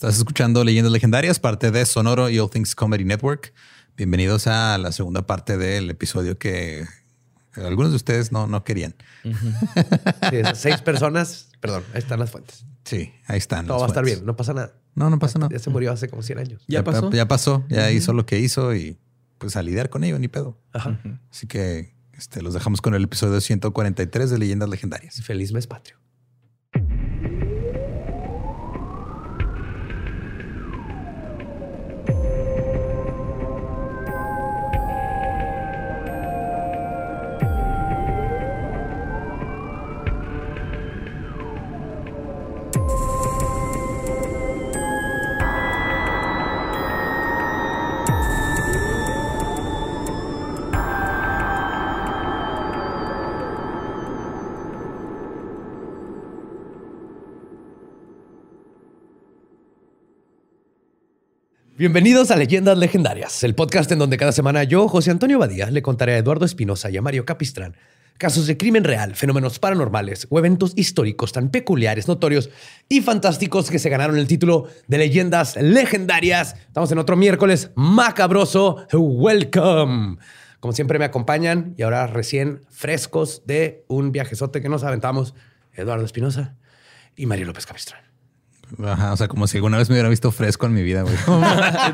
Estás escuchando Leyendas Legendarias, parte de Sonoro y All Things Comedy Network. Bienvenidos a la segunda parte del episodio que algunos de ustedes no, no querían. seis personas, perdón, ahí están las fuentes. Sí, ahí están. Todo va a estar bien, no pasa nada. No, no pasa nada. Ya se murió hace como 100 años. Ya, pasó. Ya pasó, ya hizo lo que hizo y pues a lidiar con ello, ni pedo. Así que este, los dejamos con el episodio 143 de Leyendas Legendarias. Feliz mes patrio. Bienvenidos a Leyendas Legendarias, el podcast en donde cada semana yo, José Antonio Badía, le contaré a Eduardo Espinosa y a Mario Capistrán casos de crimen real, fenómenos paranormales o eventos históricos tan peculiares, notorios y fantásticos que se ganaron el título de Leyendas Legendarias. Estamos en otro miércoles macabroso. Welcome. Como siempre me acompañan y ahora recién frescos de un viajezote que nos aventamos, Eduardo Espinosa y Mario López Capistrán. Ajá, o sea, como si alguna vez me hubiera visto fresco en mi vida, güey.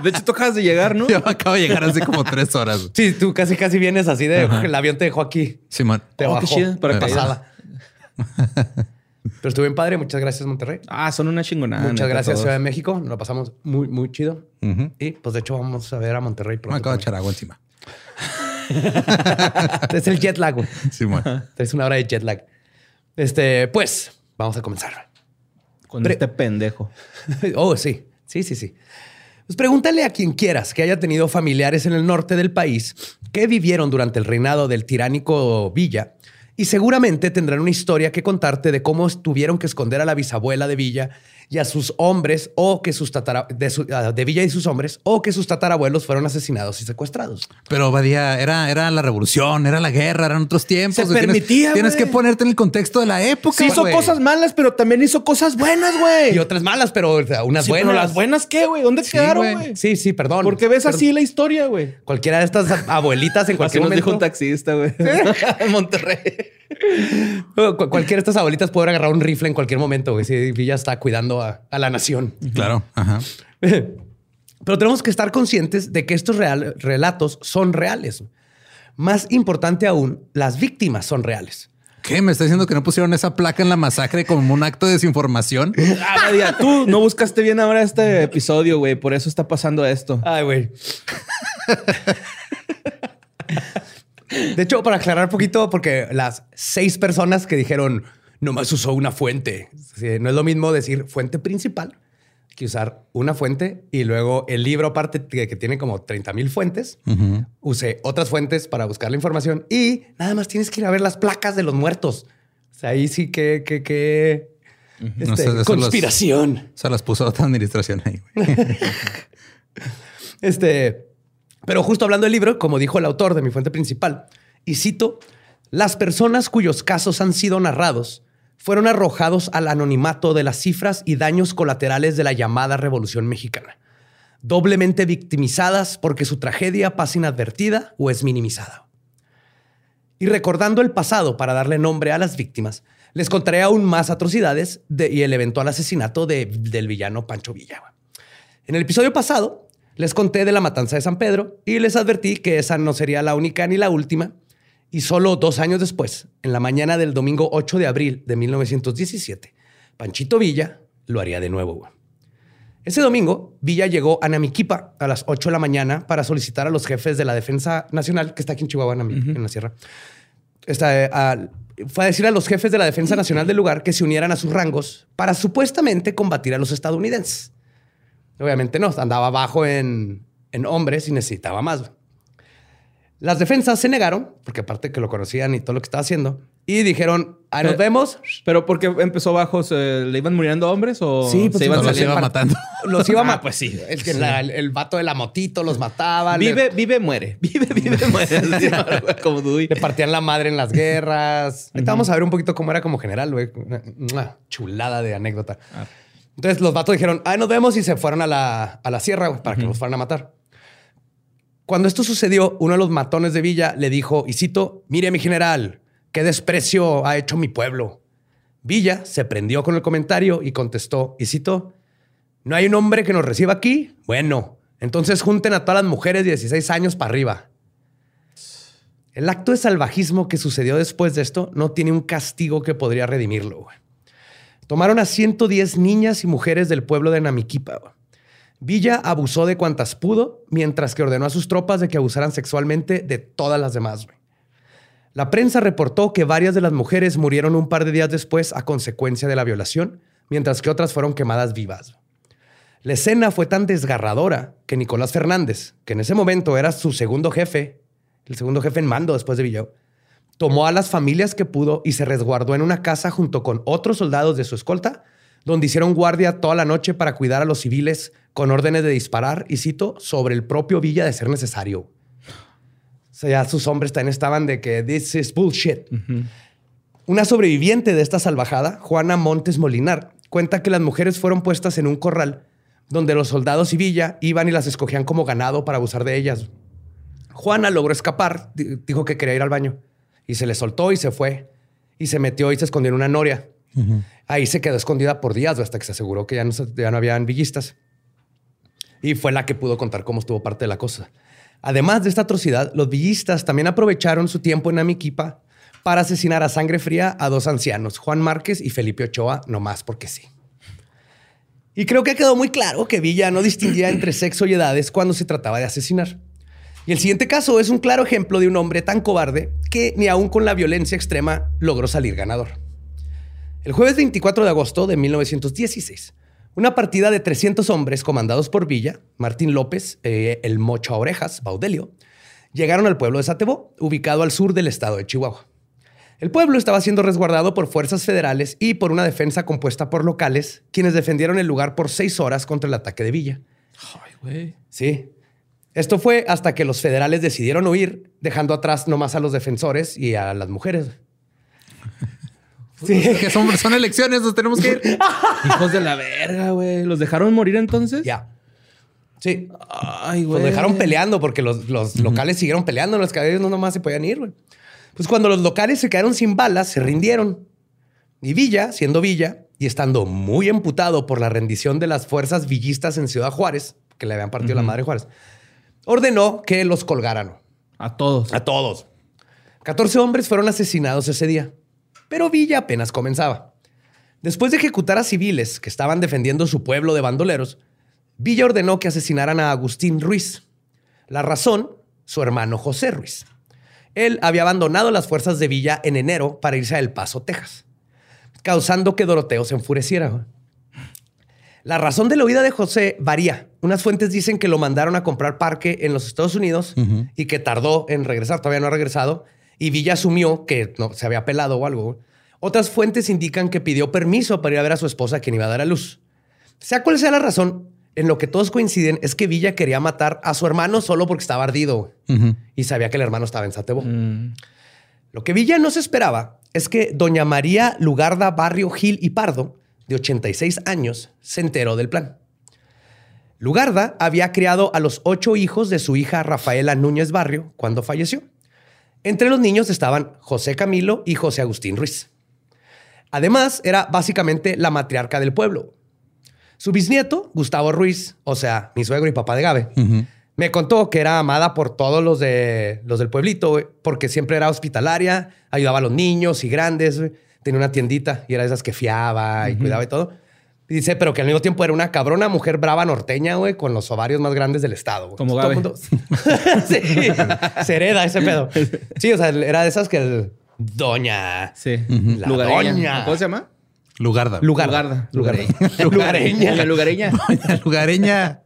de hecho, tú acabas de llegar, ¿no? Yo acabo de llegar hace como tres horas. Sí, tú casi casi vienes así de el avión te dejó aquí. Simón. Te oh, bajó para pasada. Pero estuve bien padre. Muchas gracias, Monterrey. Ah, son una chingonada. Muchas gracias, Ciudad de México. Nos lo pasamos muy, muy chido. Y pues de hecho vamos a ver a Monterrey pronto. Me acabo de echar agua encima. es el jet lag, güey. Simón. Es una hora de jet lag. Este, pues, vamos a comenzar. Con este pendejo. oh, sí. Sí, sí, sí. Pues pregúntale a quien quieras que haya tenido familiares en el norte del país que vivieron durante el reinado del tiránico Villa y seguramente tendrán una historia que contarte de cómo tuvieron que esconder a la bisabuela de Villa y a sus hombres o que sus tatara, de, Villa y sus hombres o que sus tatarabuelos fueron asesinados y secuestrados. Pero Badía, era, era la revolución, era la guerra, eran otros tiempos. Se permitía. Tienes, que ponerte en el contexto de la época. Sí, hizo cosas malas, pero también hizo cosas buenas, güey. Y otras malas, pero unas buenas. las buenas, ¿qué, güey? ¿Dónde quedaron, güey? Sí, sí, perdón. Porque ves así la historia, güey. Cualquiera de estas abuelitas en cualquier momento. dijo un taxista, güey. en Monterrey. Cualquiera de estas abuelitas puede agarrar un rifle en cualquier momento, güey. Si Villa está cuidando a la nación Claro. Ajá. Pero tenemos que estar conscientes de que estos relatos son reales. Más importante aún, las víctimas son reales. ¿Qué? ¿Me está diciendo que no pusieron esa placa en la masacre como un acto de desinformación? Ah, tú no buscaste bien ahora este episodio, güey. Por eso está pasando esto. Ay, güey. De hecho, para aclarar un poquito, porque las seis personas que dijeron nomás usó una fuente. No es lo mismo decir fuente principal que usar una fuente y luego el libro aparte que, tiene como 30 mil fuentes, use otras fuentes para buscar la información y nada más tienes que ir a ver las placas de los muertos. O sea, ahí sí que, que, que este, conspiración. se las puso otra administración ahí. este, pero justo hablando del libro, como dijo el autor de mi fuente principal, y cito, las personas cuyos casos han sido narrados fueron arrojados al anonimato de las cifras y daños colaterales de la llamada Revolución Mexicana, doblemente victimizadas porque su tragedia pasa inadvertida o es minimizada. Y recordando el pasado para darle nombre a las víctimas, les contaré aún más atrocidades y el eventual asesinato del villano Pancho Villa. En el episodio pasado les conté de la matanza de San Pedro y les advertí que esa no sería la única ni la última, y solo dos años después, en la mañana del domingo 8 de abril de 1917, Panchito Villa lo haría de nuevo. Ese domingo, Villa llegó a Namiquipa a las 8 de la mañana para solicitar a los jefes de la Defensa Nacional, que está aquí en Chihuahua, en la sierra. Eh, fue a decir a los jefes de la Defensa Nacional del lugar que se unieran a sus rangos para supuestamente combatir a los estadounidenses. Obviamente no, andaba bajo en, en hombres y necesitaba más. Las defensas se negaron, porque aparte que lo conocían y todo lo que estaba haciendo, y dijeron, ahí nos vemos. ¿Pero porque empezó bajo? ¿Le iban muriendo hombres o sí, pues se iban, los iba matando? Los iba ah, pues sí. Es que el, vato de la motito los mataba. Vive, vive, muere. Vive, vive, muere. como. Le partían la madre en las guerras. Ahorita vamos a ver un poquito cómo era como general, güey. Una chulada de anécdota. Ah. Entonces los vatos dijeron, ah, nos vemos y se fueron a la, a la sierra güey, para que los fueran a matar. Cuando esto sucedió, uno de los matones de Villa le dijo, y cito, mire mi general, qué desprecio ha hecho mi pueblo. Villa se prendió con el comentario y contestó, y cito, ¿no hay un hombre que nos reciba aquí? Bueno, entonces junten a todas las mujeres de 16 años para arriba. El acto de salvajismo que sucedió después de esto no tiene un castigo que podría redimirlo. güey. Tomaron a 110 niñas y mujeres del pueblo de Namiquipa. Villa abusó de cuantas pudo, mientras que ordenó a sus tropas de que abusaran sexualmente de todas las demás. La prensa reportó que varias de las mujeres murieron un par de días después a consecuencia de la violación, mientras que otras fueron quemadas vivas. La escena fue tan desgarradora que Nicolás Fernández, que en ese momento era su segundo jefe, el segundo jefe en mando después de Villao, tomó a las familias que pudo y se resguardó en una casa junto con otros soldados de su escolta, donde hicieron guardia toda la noche para cuidar a los civiles con órdenes de disparar, y cito, sobre el propio Villa de ser necesario. O sea, ya sus hombres también estaban de que this is bullshit. Una sobreviviente de esta salvajada, Juana Montes Molinar, cuenta que las mujeres fueron puestas en un corral donde los soldados y Villa iban y las escogían como ganado para abusar de ellas. Juana logró escapar, di- dijo que quería ir al baño y se le soltó y se fue y se metió y se escondió en una noria. Ahí se quedó escondida por días hasta que se aseguró que ya no, ya no habían villistas. Y fue la que pudo contar cómo estuvo parte de la cosa. Además de esta atrocidad, los villistas también aprovecharon su tiempo en Amiquipa para asesinar a sangre fría a dos ancianos, Juan Márquez y Felipe Ochoa, nomás porque sí. Y creo que quedó muy claro que Villa no distinguía entre sexo y edades cuando se trataba de asesinar. Y el siguiente caso es un claro ejemplo de un hombre tan cobarde que ni aún con la violencia extrema logró salir ganador. El jueves 24 de agosto de 1916, una partida de 300 hombres comandados por Villa, Martín López, eh, el Mocho a Orejas, Baudelio, llegaron al pueblo de Satebó, ubicado al sur del estado de Chihuahua. El pueblo estaba siendo resguardado por fuerzas federales y por una defensa compuesta por locales, quienes defendieron el lugar por seis horas contra el ataque de Villa. Ay, güey. Sí. Esto fue hasta que los federales decidieron huir, dejando atrás nomás a los defensores y a las mujeres. Sí. Que son, son elecciones, nos tenemos que ir. Hijos de la verga, güey. ¿Los dejaron morir entonces? Ya. Sí. Ay, Los güey. dejaron peleando porque los, los locales siguieron peleando. Los caballeros no nomás se podían ir, güey. Pues cuando los locales se quedaron sin balas, se rindieron. Y Villa, siendo Villa y estando muy emputado por la rendición de las fuerzas villistas en Ciudad Juárez, que le habían partido la madre Juárez, ordenó que los colgaran A todos. a todos. 14 hombres fueron asesinados ese día, pero Villa apenas comenzaba. Después de ejecutar a civiles que estaban defendiendo su pueblo de bandoleros, Villa ordenó que asesinaran a Agustín Ruiz. La razón, su hermano José Ruiz. Él había abandonado las fuerzas de Villa en enero para irse a El Paso, Texas, causando que Doroteo se enfureciera. La razón de la huida de José varía. Unas fuentes dicen que lo mandaron a comprar parque en los Estados Unidos y que tardó en regresar, todavía no ha regresado, y Villa asumió que no, se había pelado o algo. Otras fuentes indican que pidió permiso para ir a ver a su esposa, quien iba a dar a luz. Sea cual sea la razón, en lo que todos coinciden es que Villa quería matar a su hermano solo porque estaba ardido y sabía que el hermano estaba en Satebo. Mm. Lo que Villa no se esperaba es que doña María Lugarda Barrio Gil y Pardo, de 86 años, se enteró del plan. Lugarda había criado a los ocho hijos de su hija Rafaela Núñez Barrio cuando falleció. Entre los niños estaban José Camilo y José Agustín Ruiz. Además, era básicamente la matriarca del pueblo. Su bisnieto, Gustavo Ruiz, o sea, mi suegro y papá de Gabe, me contó que era amada por todos los, de, los del pueblito, porque siempre era hospitalaria, ayudaba a los niños y grandes. Tenía una tiendita y era de esas que fiaba y cuidaba y todo. Y dice, pero que al mismo tiempo era una cabrona mujer brava norteña, güey, con los ovarios más grandes del estado. güey. Como Gabe. mundo- sí, se hereda ese pedo. Sí, o sea, era de esas que el doña... Sí. La Lugareña. doña. ¿Cómo se llama? Lugarda. Lugarda. Lugareña. Doña Lugareña. Lugareña. Doña Lugareña.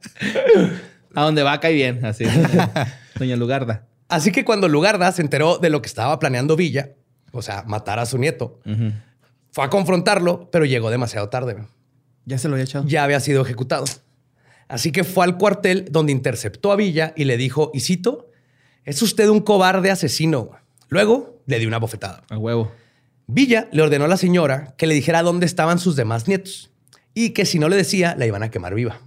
A donde va cae bien. Así. Doña Lugarda. Así que cuando Lugarda se enteró de lo que estaba planeando Villa, o sea, matar a su nieto, fue a confrontarlo, pero llegó demasiado tarde. Ya se lo había echado. Ya había sido ejecutado. Así que fue al cuartel donde interceptó a Villa y le dijo, y cito, es usted un cobarde asesino. güey". Luego le dio una bofetada. A huevo. Villa le ordenó a la señora que le dijera dónde estaban sus demás nietos. y que si no le decía, la iban a quemar viva.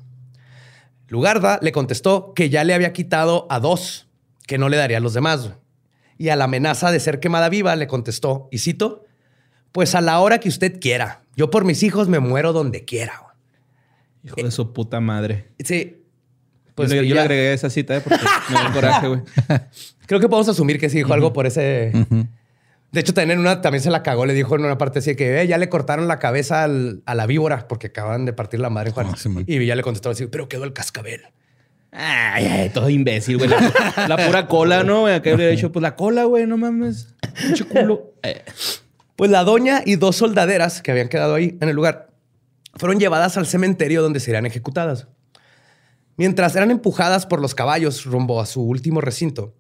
Lugarda le contestó que ya le había quitado a dos, que no le daría a los demás. Y a la amenaza de ser quemada viva le contestó, y cito, pues a la hora que usted quiera. Yo por mis hijos me muero donde quiera. Hijo de su puta madre. Sí. Pues yo, yo le agregué esa cita ¿eh? porque me da coraje, güey. Creo que podemos asumir que sí dijo algo por ese. De hecho, también en una también se la cagó. Le dijo en una parte así que eh, ya le cortaron la cabeza a la víbora porque acaban de partir la madre en Juan. Ah, y ya le contestó así, pero quedó el cascabel. Ay, ay, todo imbécil, güey. La, pura cola, ¿no? Acá habría dicho, pues la cola, güey, no mames. Mucho culo. Pues la doña y dos soldaderas que habían quedado ahí en el lugar fueron llevadas al cementerio donde serían ejecutadas. Mientras eran empujadas por los caballos rumbo a su último recinto,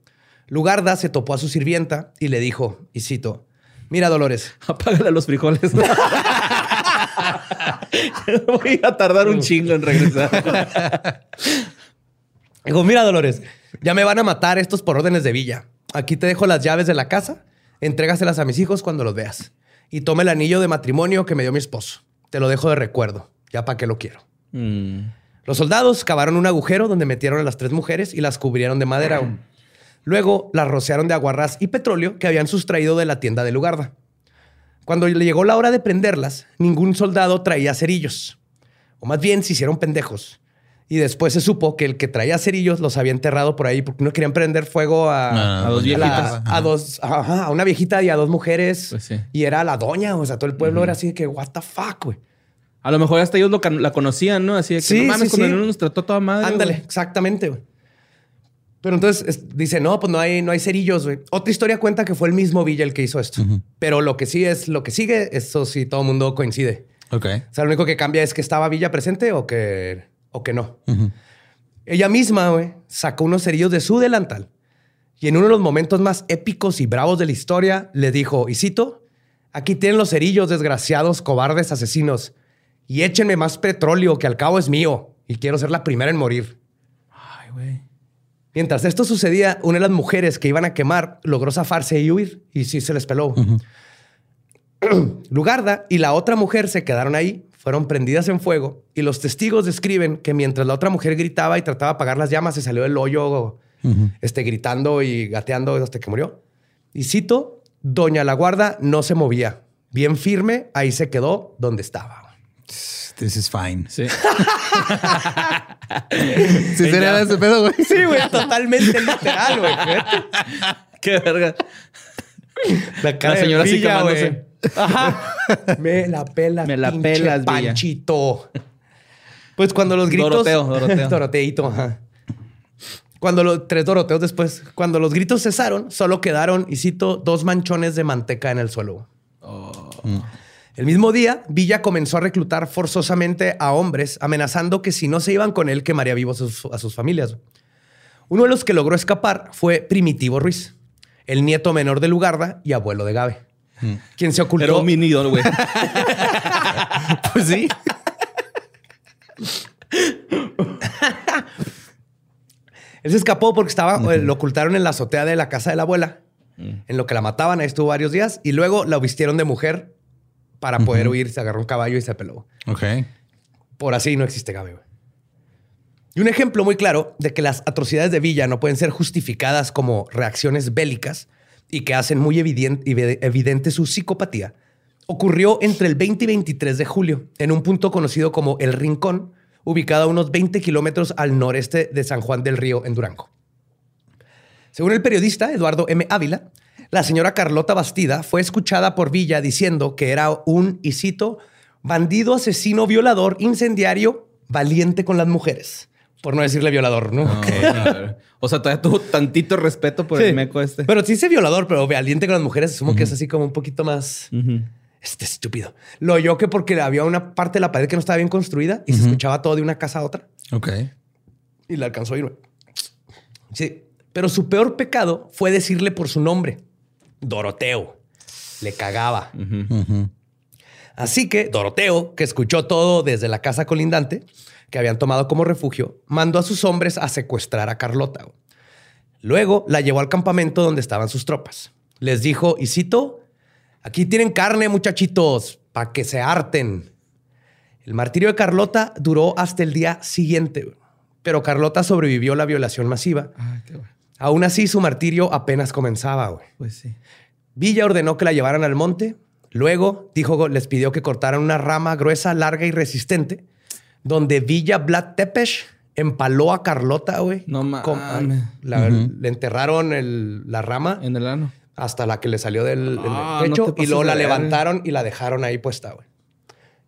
Lugarda se topó a su sirvienta y le dijo, y cito, mira Dolores. Apágale los frijoles. Voy a tardar un chingo en regresar. Dijo, mira Dolores, ya me van a matar estos por órdenes de villa. Aquí te dejo las llaves de la casa, entrégaselas a mis hijos cuando los veas. Y tome el anillo de matrimonio que me dio mi esposo. Te lo dejo de recuerdo, ya para qué lo quiero. Mm. Los soldados cavaron un agujero donde metieron a las tres mujeres y las cubrieron de madera. Luego las rociaron de aguarrás y petróleo que habían sustraído de la tienda de Lugarda. Cuando le llegó la hora de prenderlas, ningún soldado traía cerillos. O más bien se hicieron pendejos. Y después se supo que el que traía cerillos los había enterrado por ahí porque no querían prender fuego a, ah, dos viejitas. A, dos, a una viejita y a dos mujeres. Pues y era la doña, o sea, todo el pueblo era así de que, what the fuck, güey. A lo mejor hasta ellos la conocían, ¿no? Así de que sí, no mames, sí, cuando nos trató toda madre. Ándale, exactamente, güey. Pero entonces dice, no, pues no hay, no hay cerillos, güey. Otra historia cuenta que fue el mismo Villa el que hizo esto. Pero lo que sí es, lo que sigue, eso sí, todo el mundo coincide. Ok. O sea, lo único que cambia es que estaba Villa presente o que, o que no. Ella misma, güey, sacó unos cerillos de su delantal y en uno de los momentos más épicos y bravos de la historia le dijo, y cito, aquí tienen los cerillos, desgraciados, cobardes, asesinos, y échenme más petróleo que al cabo es mío y quiero ser la primera en morir. Ay, güey. Mientras esto sucedía, una de las mujeres que iban a quemar logró zafarse y huir y sí se les peló. Lugarda y la otra mujer se quedaron ahí, fueron prendidas en fuego y los testigos describen que mientras la otra mujer gritaba y trataba de apagar las llamas, se salió del hoyo este, gritando y gateando hasta que murió. Y cito, Doña La Guarda no se movía. Bien firme, ahí se quedó donde estaba. This is fine. Sí. ¿Sí sería ese pedo, güey? Sí, güey, totalmente literal, güey. Qué verga. La, cara la señora así quemándose. Ajá. Me la pela. Me la pelas, Panchito. Pues cuando los gritos. Doroteo, Doroteo. Doroteito, ajá. Cuando los tres Doroteos después, cuando los gritos cesaron, solo quedaron, y cito, dos manchones de manteca en el suelo. Oh. Mm. El mismo día, Villa comenzó a reclutar forzosamente a hombres, amenazando que si no se iban con él, quemaría vivos a sus, familias. Uno de los que logró escapar fue Primitivo Ruiz, el nieto menor de Lugarda y abuelo de Gabe, hmm. quien se ocultó. Era un mini güey. pues sí. Él se escapó porque estaba, lo ocultaron en la azotea de la casa de la abuela, hmm. en lo que la mataban. Ahí estuvo varios días y luego la vistieron de mujer para poder huir. Se agarró un caballo y se peló. Ok. Por así no existe Gabe. Y un ejemplo muy claro de que las atrocidades de Villa no pueden ser justificadas como reacciones bélicas y que hacen muy evidente, su psicopatía, ocurrió entre el 20 y 23 de julio en un punto conocido como El Rincón, ubicado a unos 20 kilómetros al noreste de San Juan del Río, en Durango. Según el periodista Eduardo M. Ávila, la señora Carlota Bastida fue escuchada por Villa diciendo que era un, y cito, bandido, asesino, violador, incendiario, valiente con las mujeres. Por no decirle violador, ¿no? o sea, todavía tuvo tantito respeto por el meco este. Pero sí dice violador, pero valiente con las mujeres, asumo que es así como un poquito más... Este estúpido. Lo oyó que porque había una parte de la pared que no estaba bien construida y se escuchaba todo de una casa a otra. Ok. Y le alcanzó a ir. Sí. Pero su peor pecado fue decirle por su nombre. Doroteo. Le cagaba. Así que Doroteo, que escuchó todo desde la casa colindante, que habían tomado como refugio, mandó a sus hombres a secuestrar a Carlota. Luego la llevó al campamento donde estaban sus tropas. Les dijo, y cito, aquí tienen carne, muchachitos, para que se harten. El martirio de Carlota duró hasta el día siguiente, pero Carlota sobrevivió la violación masiva. Ah, qué bueno. Aún así, su martirio apenas comenzaba. güey. Pues sí. Villa ordenó que la llevaran al monte. Luego dijo, les pidió que cortaran una rama gruesa, larga y resistente, donde Villa Vlad Tepes empaló a Carlota, güey. No mames. La- Le enterraron el- la rama En el ano. hasta la que le salió del, Ah, pecho te y luego la levantaron y la dejaron ahí puesta, güey.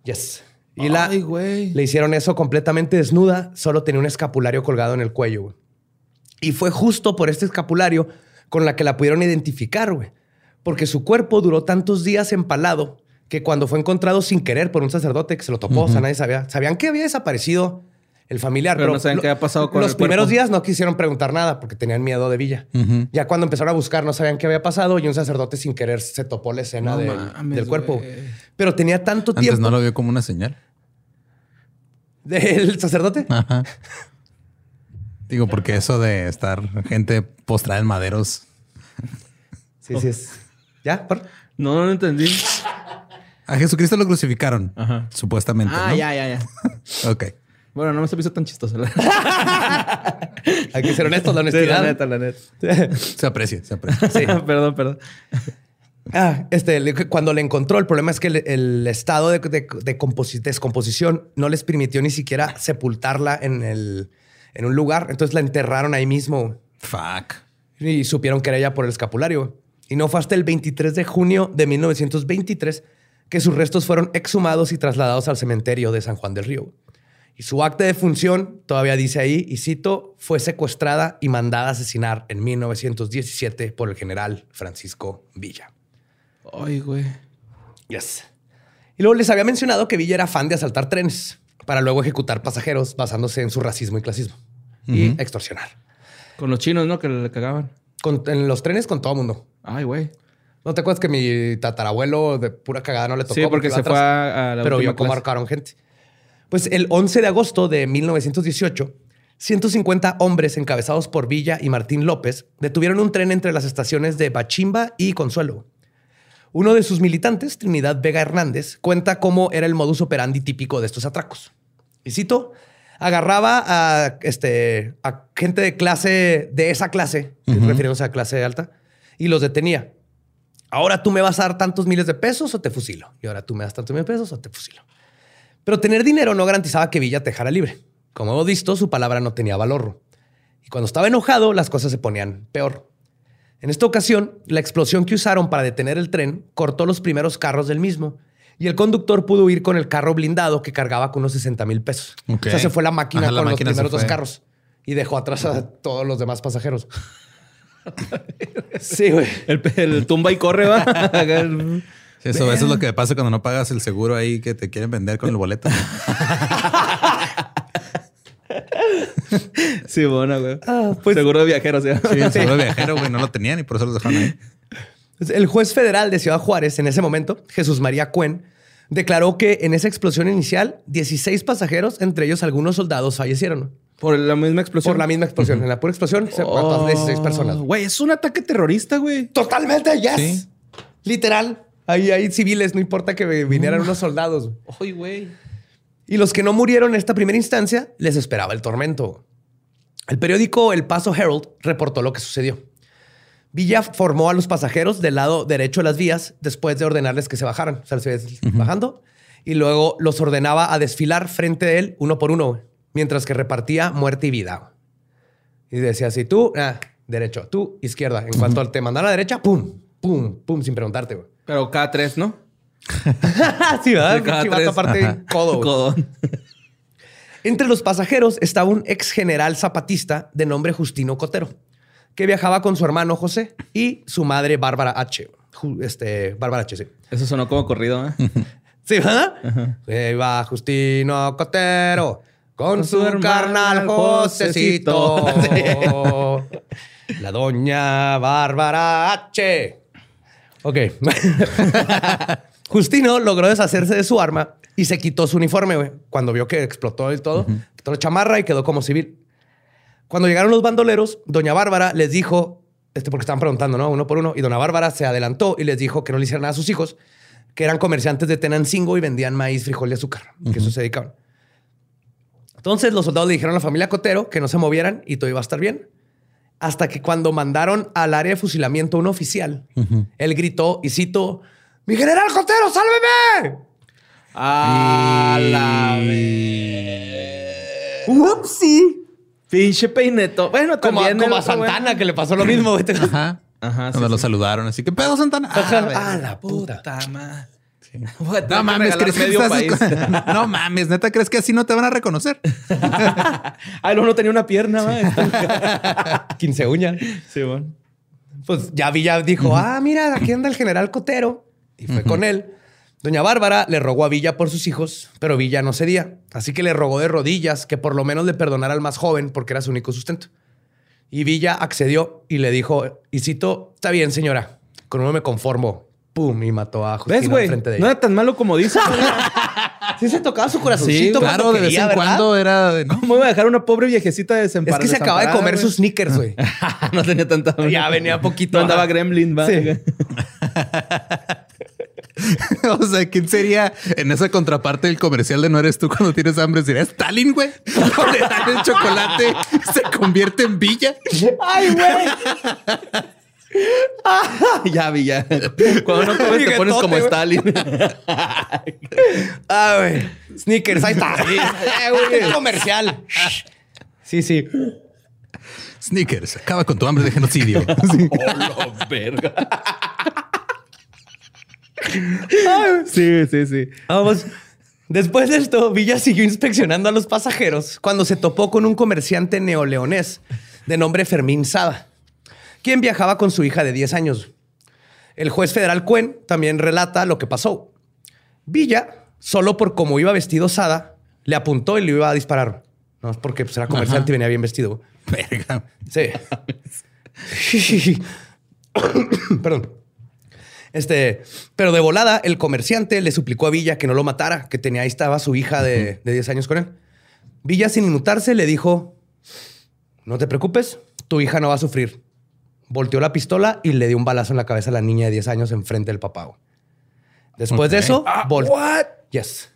Yes. Y la, Ay, güey. le hicieron eso completamente desnuda, solo tenía un escapulario colgado en el cuello, güey. Y fue justo por este escapulario con la que la pudieron identificar, güey. Porque su cuerpo duró tantos días empalado que cuando fue encontrado sin querer por un sacerdote que se lo topó, o sea, nadie sabía. Sabían que había desaparecido el familiar. Pero no sabían lo- qué había pasado con Los el primeros días no quisieron preguntar nada porque tenían miedo de Villa. Ya cuando empezaron a buscar no sabían qué había pasado y un sacerdote sin querer se topó la escena No del, mames, del cuerpo. Pero tenía tanto Antes tiempo no lo vio como una señal. del sacerdote. Ajá. Digo, porque eso de estar gente postrada en maderos. Sí, sí es. ¿Ya? ¿Por? No, no lo entendí. A Jesucristo lo crucificaron. Ajá. Supuestamente. Ah, ¿no? ya, ya, ya. Ok. Bueno, no me se me hizo tan chistoso. Hay que ser honestos, la Sí, honestidad. la neta, la neta. Se aprecia, se aprecia. Sí. perdón, perdón. Ah, este, cuando le encontró, el problema es que el, el estado de, de- de composi- descomposición no les permitió ni siquiera sepultarla en, el, en un lugar. Entonces la enterraron ahí mismo Fuck. y supieron que era ella por el escapulario. Y no fue hasta el 23 de junio de 1923 que sus restos fueron exhumados y trasladados al cementerio de San Juan del Río. Y su acta de función, todavía dice ahí, y cito, fue secuestrada y mandada a asesinar en 1917 por el general Francisco Villa. Ay, güey. Yes. Y luego les había mencionado que Villa era fan de asaltar trenes para luego ejecutar pasajeros basándose en su racismo y clasismo y extorsionar. Con los chinos, ¿no? Que le cagaban. Con- en los trenes con todo mundo. Ay, güey. ¿No te acuerdas que mi tatarabuelo de pura cagada no le tocó? Sí, porque iba se atrás? fue a, a la Pero vio cómo gente. Pues el 11 de agosto de 1918, 150 hombres encabezados por Villa y Martín López detuvieron un tren entre las estaciones de Bachimba y Consuelo. Uno de sus militantes, Trinidad Vega Hernández, cuenta cómo era el modus operandi típico de estos atracos. Y cito, agarraba a, este, a gente de clase, de esa clase, refiriéndose a clase alta, y los detenía. Ahora tú me vas a dar tantos miles de pesos o te fusilo. Y ahora tú me das tantos miles de pesos o te fusilo. Pero tener dinero no garantizaba que Villa te dejara libre. Como hemos visto, su palabra no tenía valor. Y cuando estaba enojado, las cosas se ponían peor. En esta ocasión, la explosión que usaron para detener el tren cortó los primeros carros del mismo y el conductor pudo huir con el carro blindado que cargaba con unos 60 mil pesos. O sea, se fue la máquina Ajá, la con máquina los primeros dos carros y dejó atrás a todos los demás pasajeros. Sí, güey. El, el tumba y corre, va. Sí, Eso, eso es lo que pasa cuando no pagas el seguro ahí que te quieren vender con el boleto. sí, bueno, güey. Ah, pues- Seguro de viajeros, ¿sí? Sí, el seguro de viajero, güey, no lo tenían y por eso los dejaron ahí. Pues, El juez federal de Ciudad Juárez, en ese momento, Jesús María Cuen, declaró que en esa explosión inicial, 16 pasajeros, entre ellos algunos soldados, fallecieron. Por la misma explosión. Por la misma explosión. En la pura explosión se mataron 16 personas. Oh, Güey, es un ataque terrorista, güey. Totalmente, yes. Sí. Literal. Ahí hay civiles, no importa que vinieran unos soldados. Ay, güey. Y los que no murieron en esta primera instancia, les esperaba el tormento. El periódico El Paso Herald reportó lo que sucedió. Villa formó a los pasajeros del lado derecho de las vías después de ordenarles que se bajaran. O sea, se iba bajando. Y luego los ordenaba a desfilar frente de él uno por uno, güey, mientras que repartía muerte y vida. Y decía así, tú, ah, derecho, tú, izquierda. En cuanto te mandaron a la derecha, pum, pum, pum, sin preguntarte, güey. Pero cada tres, ¿no? sí, ¿verdad? Cada tres. aparte, Ajá. codo. Codón. Entre los pasajeros estaba un ex general zapatista de nombre Justino Cotero, que viajaba con su hermano José y su madre Bárbara H. Este, Bárbara H, sí. Eso sonó como corrido, ¿eh? Sí, ¿verdad? Se va Justino Cotero con, su, carnal Josecito. La doña Bárbara H. Ok. Justino logró deshacerse de su arma y se quitó su uniforme, güey. Cuando vio que explotó y todo, quitó la chamarra y quedó como civil. Cuando llegaron los bandoleros, doña Bárbara les dijo, este porque estaban preguntando, ¿no? Uno por uno, y doña Bárbara se adelantó y les dijo que no le hicieran nada a sus hijos, que eran comerciantes de Tenancingo y vendían maíz, frijol y azúcar, que eso se dedicaban. Entonces los soldados le dijeron a la familia Cotero que no se movieran y todo iba a estar bien. Hasta que cuando mandaron al área de fusilamiento a un oficial, él gritó y cito, ¡Mi general Cotero, sálveme! A la vez. ¡Upsi! Pinche peineto. Bueno, Como, a- también. como a. Santana, que le pasó lo mismo. Ajá. Ajá, sí, Cuando lo sí. saludaron. Así que pedo, Santana. Ajá. Ah, ver. la puta. madre. No mames, ¿crees que medio estás- país. No mames, neta, ¿crees que así no te van a reconocer? Ay, no, no tenía una pierna, güey. 15 uñas. Sí, bueno. Pues ya Villa dijo, ah, mira, aquí anda el general Cotero. Y fue con él. Doña Bárbara le rogó a Villa por sus hijos, pero Villa no cedía. Así que le rogó de rodillas que por lo menos le perdonara al más joven porque era su único sustento. Y Villa accedió y le dijo, y cito, está bien, señora, con uno me conformo. Pum, y mató a Justino ¿Ves, güey? de No ella. era tan malo como dices. güey. Sí se tocaba su corazoncito. Sí, claro, de vez en ¿verdad? cuando era de no. ¿Cómo iba a dejar una pobre viejecita Es que se acaba de comer sus sneakers, güey. no tenía tanta. Ya venía poquito. No andaba gremlin, va. Sí. O sea, ¿quién sería en esa contraparte del comercial de no eres tú cuando tienes hambre? ¿Sería Stalin, güey? O le dan el chocolate y se convierte en villa. ¡Ay, güey! ya vi, ya. Cuando no comes te pones como. Stalin. Ah, güey. Sneakers, ahí está. Eh, güey, el comercial. Sí, sí. Sneakers, acaba con tu hambre de genocidio. Sí. Oh, verga. sí, sí, sí. Vamos. Después de esto, Villa siguió inspeccionando a los pasajeros cuando se topó con un comerciante neoleonés de nombre Fermín Sada, quien viajaba con su hija de 10 años. El juez federal Cuen también relata lo que pasó. Villa, solo por cómo iba vestido Sada, le apuntó y le iba a disparar. No es porque pues, era comerciante y venía bien vestido. Verga. Sí. Perdón. Este, pero de volada, el comerciante le suplicó a Villa que no lo matara, que tenía ahí estaba su hija de, de 10 años con él. Villa, sin inmutarse, le dijo: No te preocupes, tu hija no va a sufrir. Volteó la pistola y le dio un balazo en la cabeza a la niña de 10 años enfrente del papá. güey. Después de eso, Ah, what? Yes.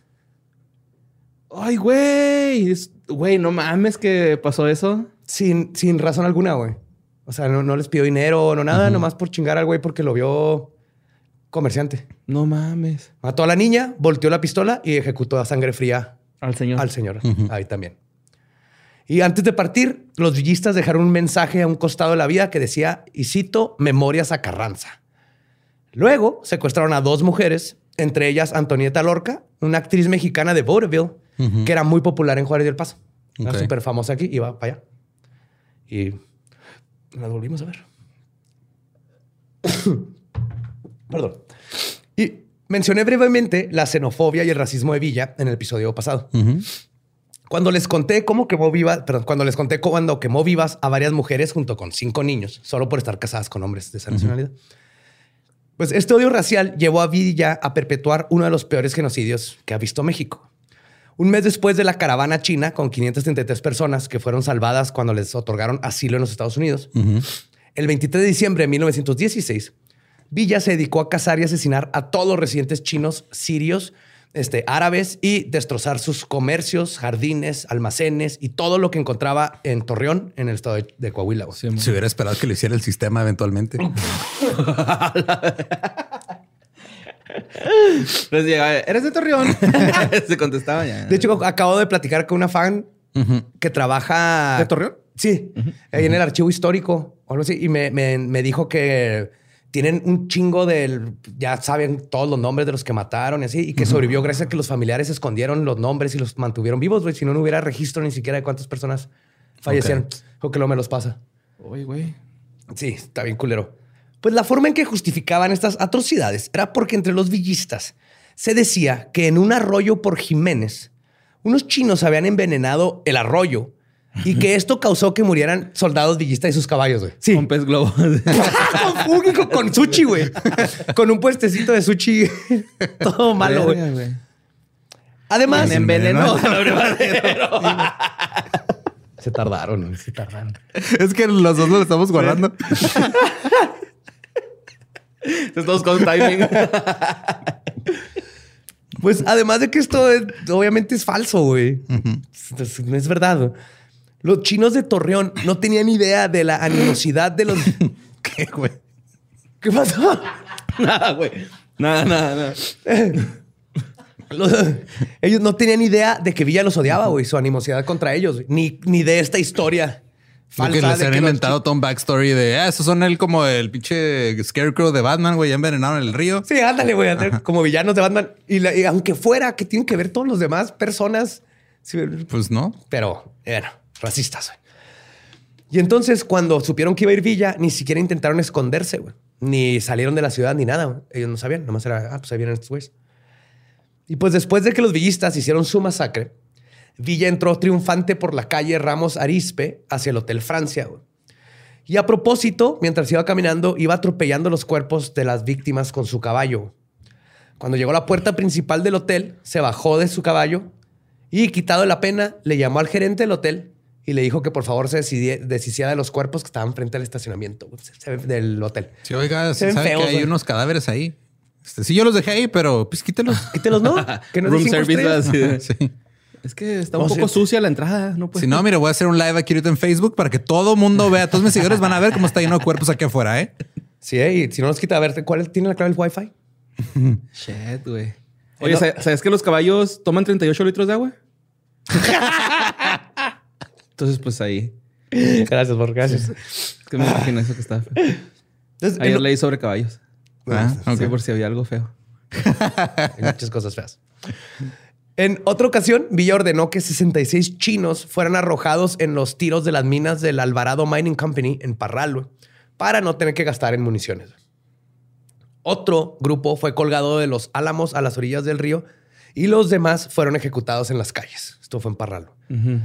Ay, güey. Güey, no mames que pasó eso. Sin, sin razón alguna, güey. O sea, no, no les pidió dinero, no nada, nomás por chingar al güey porque lo vio comerciante. No mames. Mató a la niña, volteó la pistola y ejecutó a sangre fría Al señor. al señor. Ahí también. Y antes de partir, los villistas dejaron un mensaje a un costado de la vía que decía, y cito, Memorias a Carranza. Luego secuestraron a dos mujeres, entre ellas Antonieta Lorca, una actriz mexicana de Vaudeville, que era muy popular en Juárez del Paso. Era Ok. súper famosa aquí, iba para allá. Y las volvimos a ver. Perdón. Y mencioné brevemente la xenofobia y el racismo de Villa en el episodio pasado. Cuando les conté cómo quemó vivas, perdón, cuando les conté cuando quemó vivas a varias mujeres junto con cinco niños, solo por estar casadas con hombres de esa nacionalidad. Pues este odio racial llevó a Villa a perpetuar uno de los peores genocidios que ha visto México. Un mes después de la caravana china con 533 personas que fueron salvadas cuando les otorgaron asilo en los Estados Unidos, el 23 de diciembre de 1916, Villa se dedicó a cazar y asesinar a todos los residentes chinos, sirios, este, árabes y destrozar sus comercios, jardines, almacenes y todo lo que encontraba en Torreón, en el estado de, de Coahuila. güey. Se hubiera esperado que lo hiciera el sistema eventualmente. Les llegaba, ¿eres de Torreón? Se contestaba ya. De hecho, acabo de platicar con una fan que trabaja. ¿De Torreón? Sí, ahí en el archivo histórico o algo así. Y me, me- me dijo que tienen un chingo del. Ya saben todos los nombres de los que mataron y así. Y que sobrevivió gracias a que los familiares escondieron los nombres y los mantuvieron vivos, güey. Si no, no hubiera registro ni siquiera de cuántas personas fallecieron. O que luego me los pasa. Uy, güey. Sí, está bien culero. Pues la forma en que justificaban estas atrocidades era porque entre los villistas se decía que en un arroyo por Jiménez, unos chinos habían envenenado el arroyo y que esto causó que murieran soldados villistas y sus caballos, güey. Sí. Con pez globo. con Fugi, con, con sushi, güey. Con un puestecito de sushi. Todo malo, güey. Güey. Además, Me envenenó. se tardaron, se tardaron. es que los dos lo estamos guardando. Estamos con timing. Pues además de que esto es- obviamente es falso, güey. No es verdad. Los chinos de Torreón no tenían idea de la animosidad de los... ¿Qué, güey? ¿Qué pasó? Nada, güey. Nada, nada, nada. Los- ellos no tenían idea de que Villa los odiaba, güey, su animosidad contra ellos, ni, ni de esta historia Falso que falsa les de han que inventado un backstory de ah, esos son él como el pinche Scarecrow de Batman, güey, ya envenenaron el río. Sí, ándale, güey, como villanos de Batman. Y, la- y aunque fuera, que tienen que ver todos los demás personas? Sí, Pues no. pero, bueno, racistas. Y entonces, cuando supieron que iba a ir Villa, ni siquiera intentaron esconderse. Ni salieron de la ciudad ni nada. Ellos no sabían, nomás era, ah, pues ahí vienen estos güeyes. Y pues después de que los villistas hicieron su masacre, Villa entró triunfante por la calle Ramos Arispe hacia el Hotel Francia. Y a propósito, mientras iba caminando, iba atropellando los cuerpos de las víctimas con su caballo. Cuando llegó a la puerta principal del hotel, se bajó de su caballo y, quitado la pena, le llamó al gerente del hotel y le dijo que por favor se deshiciera de los cuerpos que estaban frente al estacionamiento del hotel. Sí, oiga, Se ven sabe feos, que hay unos cadáveres ahí. Este, sí, yo los dejé ahí, pero pues quítelos. Quítelos, ¿no? Que no es de Room service, sí. Es que está un poco sucia la entrada. No puede. Si no, mire, voy a hacer un live aquí ahorita en Facebook para que todo mundo vea. Todos mis seguidores van a ver cómo está lleno de cuerpos aquí afuera, ¿eh? Sí, ¿eh? y si no los quita, a ver, ¿cuál tiene la clave del Wi-Fi? Shit, güey. Oye, ¿sabes sabes que los caballos toman 38 litros de agua? Entonces, pues ahí. Gracias, por gracias. Es que me imagino eso que estaba feo. Entonces, Ayer en- leí sobre caballos. Ah, Sí, ok. por si había algo feo. Hay muchas cosas feas. En otra ocasión, Villa ordenó que 66 chinos fueran arrojados en los tiros de las minas del Alvarado Mining Company en Parral, para no tener que gastar en municiones. Otro grupo fue colgado de los álamos a las orillas del río y los demás fueron ejecutados en las calles. Esto fue en Parral. Ujú.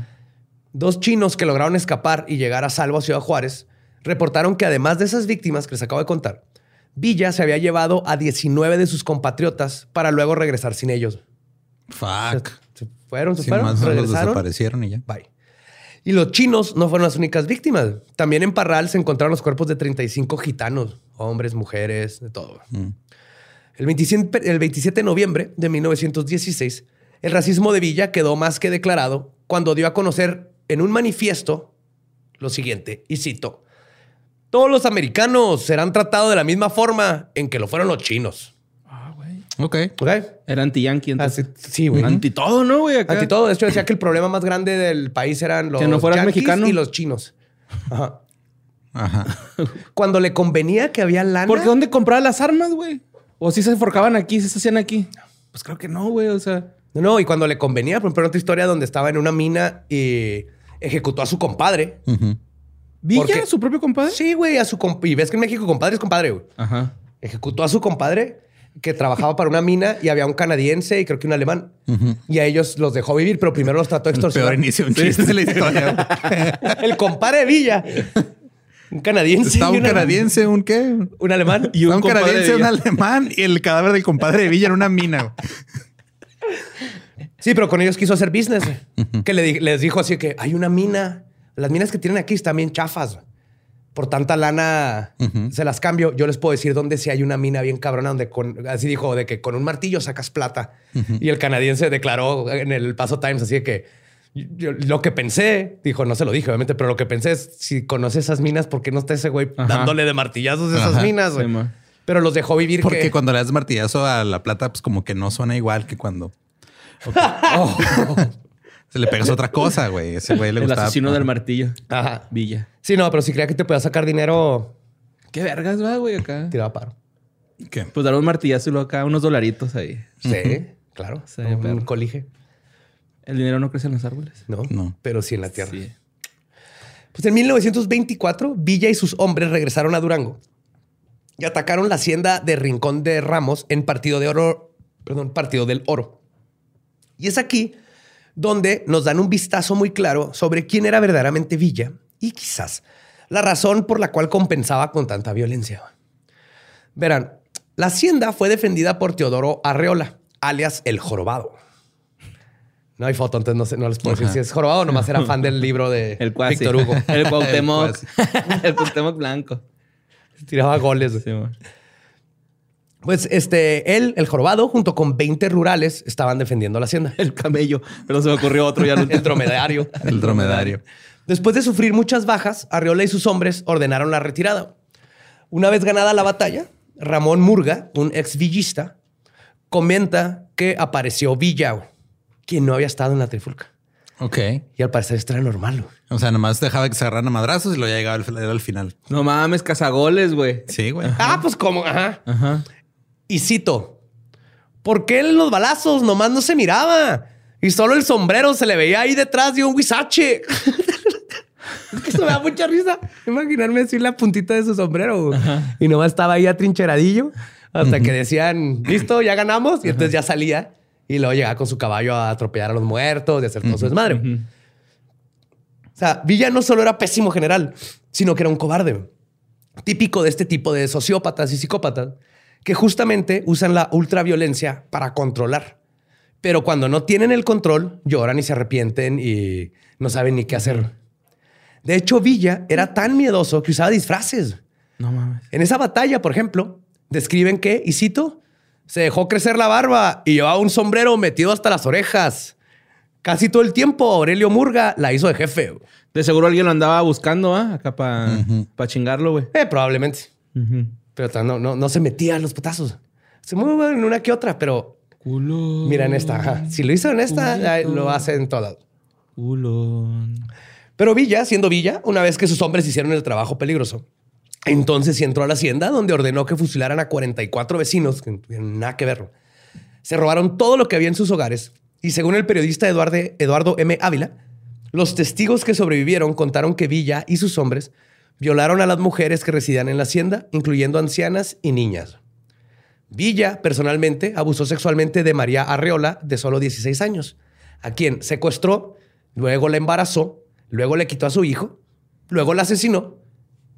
Dos chinos que lograron escapar y llegar a salvo a Ciudad Juárez reportaron que además de esas víctimas que les acabo de contar, Villa se había llevado a 19 de sus compatriotas para luego regresar sin ellos. Fuck. Se fueron, se fueron, más los desaparecieron y ya. Bye. Y los chinos no fueron las únicas víctimas. También en Parral se encontraron los cuerpos de 35 gitanos, hombres, mujeres, de todo. Mm. El, 27, el 27 de noviembre de 1916, el racismo de Villa quedó más que declarado cuando dio a conocer en un manifiesto lo siguiente, y cito, todos los americanos serán tratados de la misma forma en que lo fueron los chinos. Ah, güey. Ok. ¿Ok? Era anti-yankee, entonces. Así- sí, güey. Anti todo, ¿no, güey? Acá. Ante todo, de hecho decía que el problema más grande del país eran los Que no fueras yanquis mexicano. y los chinos. Ajá. Ajá. Cuando le convenía que había lana. ¿Por qué dónde compraba las armas, güey? ¿O si se forcaban aquí, si se hacían aquí? Pues creo que no, güey. O sea, No, no, y cuando le convenía, por ejemplo, en otra historia donde estaba en una mina y ejecutó a su compadre. ¿Villa, qué? su propio compadre? Sí, güey, a su compadre. Y ves que en México compadre es compadre, güey. Ajá. Ejecutó a su compadre que trabajaba para una mina y había un canadiense y creo que un alemán. Y a ellos los dejó vivir, pero primero los trató de El peor extorsionar. inicio un chiste de la historia. El compadre de Villa. Un canadiense. Estaba y un un canadiense, un qué? Un alemán. Y un un canadiense, un alemán y el cadáver del compadre de Villa en una mina. Sí, pero con ellos quiso hacer business. Que le les dijo así que hay una mina. Las minas que tienen aquí están bien chafas. Por tanta lana se las cambio. Yo les puedo decir dónde sí hay una mina bien cabrona donde con, así dijo, de que con un martillo sacas plata. Y el canadiense declaró en el Paso Times así de que yo- lo que pensé, dijo, no se lo dije obviamente, pero lo que pensé es si conoce esas minas, ¿por qué no está ese güey Ajá. dándole de martillazos a esas Ajá. minas? Sí, pero los dejó vivir Porque que- cuando le das martillazo a la plata, pues como que no suena igual que cuando Oh. se le pegas otra cosa, güey. Ese güey le El gustaba. asesino del martillo. Ajá. Villa. Sí, no, pero si creía que te podía sacar dinero, ¿Qué vergas va, güey, acá? tiraba paro. ¿Qué? Pues dar un martillazo y luego acá unos dolaritos ahí. Sí, claro. Sí, un perro. colige. El dinero no crece en los árboles. No, No. pero sí en la tierra. Sí. Pues en 1924, Villa y sus hombres regresaron a Durango y atacaron la hacienda de Rincón de Ramos en Partido de Oro, perdón, Partido del Oro. Y es aquí donde nos dan un vistazo muy claro sobre quién era verdaderamente Villa y quizás la razón por la cual compensaba con tanta violencia. Verán, la hacienda fue defendida por Teodoro Arreola, alias el Jorobado. No hay foto, entonces no, sé, no les puedo decir si es Jorobado o nomás era fan del libro de El cuasi. Víctor Hugo. El Cuauhtémoc. El el Cuauhtémoc blanco. Tiraba goles. Sí. Pues este, él, el jorobado, junto con 20 rurales, estaban defendiendo la hacienda. El camello. Pero se me ocurrió otro ya. No El dromedario. El dromedario. Después de sufrir muchas bajas, Arriola y sus hombres ordenaron la retirada. Una vez ganada la batalla, Ramón Murga, un ex villista, comenta que apareció Villa, quien no había estado en la trifulca. Ok. Y al parecer esto era normal. O sea, nomás dejaba que se agarraran a madrazos y ya llegaba al, era al final. No mames, cazagoles, güey. Sí, güey. Ah, pues como, ajá. Ajá. Y cito, ¿por qué en los balazos nomás no se miraba? Y solo el sombrero se le veía ahí detrás de un huizache. es que eso me da mucha risa. Imaginarme así la puntita de su sombrero. güey. Y nomás estaba ahí atrincheradillo hasta que decían, listo, ya ganamos. Y entonces ya salía y luego llegaba con su caballo a atropellar a los muertos y hacer todo su desmadre. O sea, Villa no solo era pésimo general, sino que era un cobarde. Típico de este tipo de sociópatas y psicópatas que justamente usan la ultraviolencia para controlar. Pero cuando no tienen el control, lloran y se arrepienten y no saben ni qué hacer. De hecho, Villa era tan miedoso que usaba disfraces. No mames. En esa batalla, por ejemplo, describen que, y cito, se dejó crecer la barba y llevaba un sombrero metido hasta las orejas. Casi todo el tiempo Aurelio Murga la hizo de jefe. güey. De seguro alguien lo andaba buscando, ¿ah? Acá para chingarlo, güey. Eh, probablemente. Pero no, no, no se metía a los putazos. Se mueve en una que otra, pero Culo. mira en esta. ajá. Si lo hizo en esta, lo hace en todas. Culón. Pero Villa, siendo Villa, una vez que sus hombres hicieron el trabajo peligroso, entonces entró a la hacienda donde ordenó que fusilaran a 44 vecinos, que no tuvieron nada que ver. Se robaron todo lo que había en sus hogares y según el periodista Eduardo, Eduardo M. Ávila, los testigos que sobrevivieron contaron que Villa y sus hombres violaron a las mujeres que residían en la hacienda, incluyendo ancianas y niñas. Villa, personalmente, abusó sexualmente de María Arreola, de solo 16 años, a quien secuestró, luego la embarazó, luego le quitó a su hijo, luego la asesinó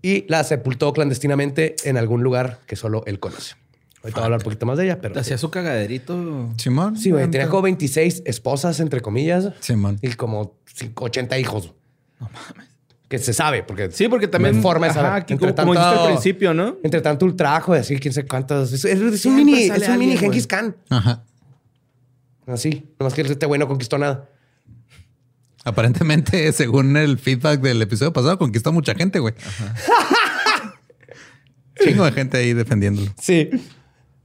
y la sepultó clandestinamente en algún lugar que solo él conoce. Ahorita voy a hablar un poquito más de ella, pero... Hacía su cagaderito. Simón. Sí, güey, tenía como 26 esposas, entre comillas, Simón. y como cinco- 80 hijos. No mames. Que se sabe, porque... Sí, porque también. Forma. Ajá, que Entre como, como tanto- dijiste al principio, ¿no? Entre tanto ultrajo, de decir quién sé cuántas... Es, es- es un mini, es un mini Genghis. Khan. Ajá. Así. Nomás que este güey no conquistó nada. Aparentemente, según el feedback del episodio pasado, conquistó mucha gente, güey. Chingo de gente ahí defendiéndolo. Sí.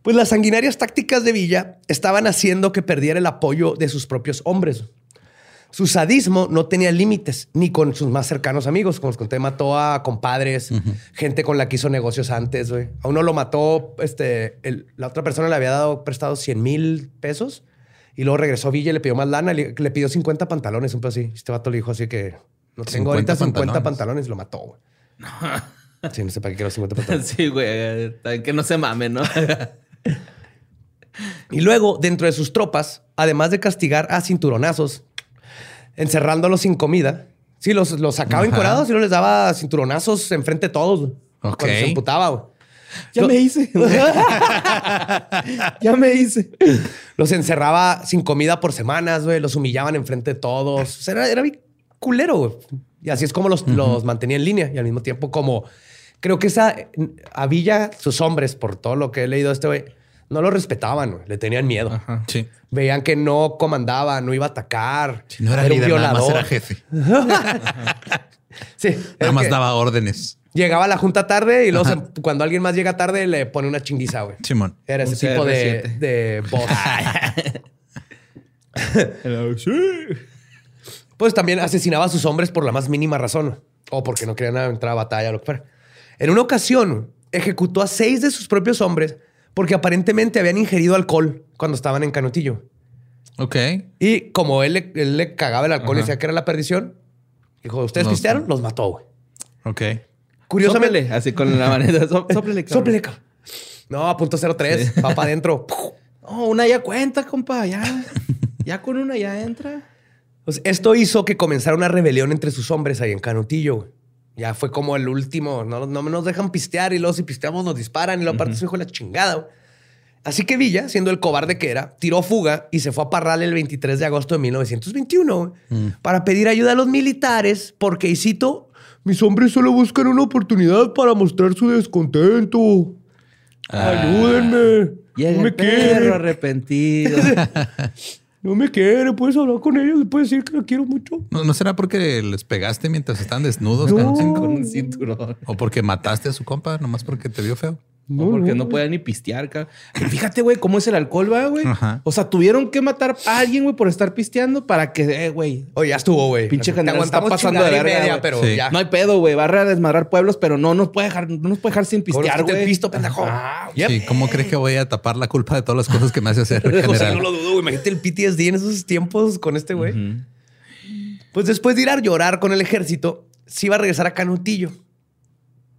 Pues las sanguinarias tácticas de Villa estaban haciendo que perdiera el apoyo de sus propios hombres. Su sadismo no tenía límites, ni con sus más cercanos amigos. Como les conté, mató a compadres, gente con la que hizo negocios antes, güey. A uno lo mató, este, el- la otra persona le había dado prestado 100 mil pesos y luego regresó Villa y le pidió más lana, le, le pidió 50 pantalones, un pedo así. Este vato le dijo así que no tengo 50 ahorita 50 pantalones. pantalones y lo mató, güey. Sí, no sé para qué quiero 50 pantalones. Sí, güey. También Que no se mame, ¿no? Y luego, dentro de sus tropas, además de castigar a cinturonazos, encerrándolos sin comida, sí, los, los sacaba Ajá. encuerados y no les daba cinturonazos enfrente de todos. güey, Ok. Cuando se emputaba, güey. ya Lo- me hice. ya me hice. Los encerraba sin comida por semanas, güey. Los humillaban enfrente de todos. O sea, era, era bien culero, güey. Y así es como los, los mantenía en línea. Y al mismo tiempo, como creo que esa a Villa, sus hombres, por todo lo que he leído de este güey, no lo respetaban, güey. Le tenían miedo. Sí. Veían que no comandaba, no iba a atacar. Si no era, un líder, nada más violador. era jefe. Sí. Nada más daba órdenes. Llegaba a la junta tarde y luego se- cuando alguien más llega tarde le pone una chinguiza, güey. Simón. Era ese tipo de, CR7. de boss. Sí. pues también asesinaba a sus hombres por la más mínima razón o porque no querían entrar a batalla o lo que fuera. En una ocasión, ejecutó a seis de sus propios hombres porque aparentemente habían ingerido alcohol cuando estaban en Canutillo. Ok. Y como él le, él le cagaba el alcohol y decía que era la perdición, dijo, ¿ustedes Los- pistearon? Los mató, güey. Ok. Curiosamente... Sóplele, así con la maneta. Só- Sóplele, cabrón. Sóplele, cabrón. No, punto 03, va para adentro. No, una ya cuenta, compa. Ya. Ya con una ya entra. Pues esto hizo que comenzara una rebelión entre sus hombres ahí en Canutillo. güey. Ya fue como el último. No, no nos dejan pistear y luego si pisteamos nos disparan y luego aparte su hijo de la chingada. güey. Así que Villa, siendo el cobarde que era, tiró fuga y se fue a Parral el 23 de agosto de 1921 güey, para pedir ayuda a los militares porque, y cito, mis hombres solo buscan una oportunidad para mostrar su descontento. Ayúdenme. Llega no me el perro quiere. arrepentido. No me quiere. Puedes hablar con ellos. Le puedes decir que lo quiero mucho. ¿No, no será porque les pegaste mientras estaban desnudos? No. Con un cinturón. ¿O porque mataste a su compa nomás porque te vio feo? No, porque no, podía ni pistear. Fíjate, güey, cómo es el alcohol, va, güey. Ajá. O sea, tuvieron que matar a alguien, güey, por estar pisteando para que, eh, güey. Oye, ya estuvo, güey. Pinche aguantamos está pasando de verga, media, pero Sí. ya. No hay pedo, güey. Va a desmadrar pueblos, pero no nos puede dejar, no nos puede dejar sin pistear, güey. pisto, pendejo. Ah, Yep. Sí, ¿cómo crees que voy a tapar la culpa de todas las cosas que me hace hacer O sea, general? no lo dudo, güey. Imagínate el PTSD en esos tiempos con este güey. Pues después de ir a llorar con el ejército, se iba a regresar a Canutillo.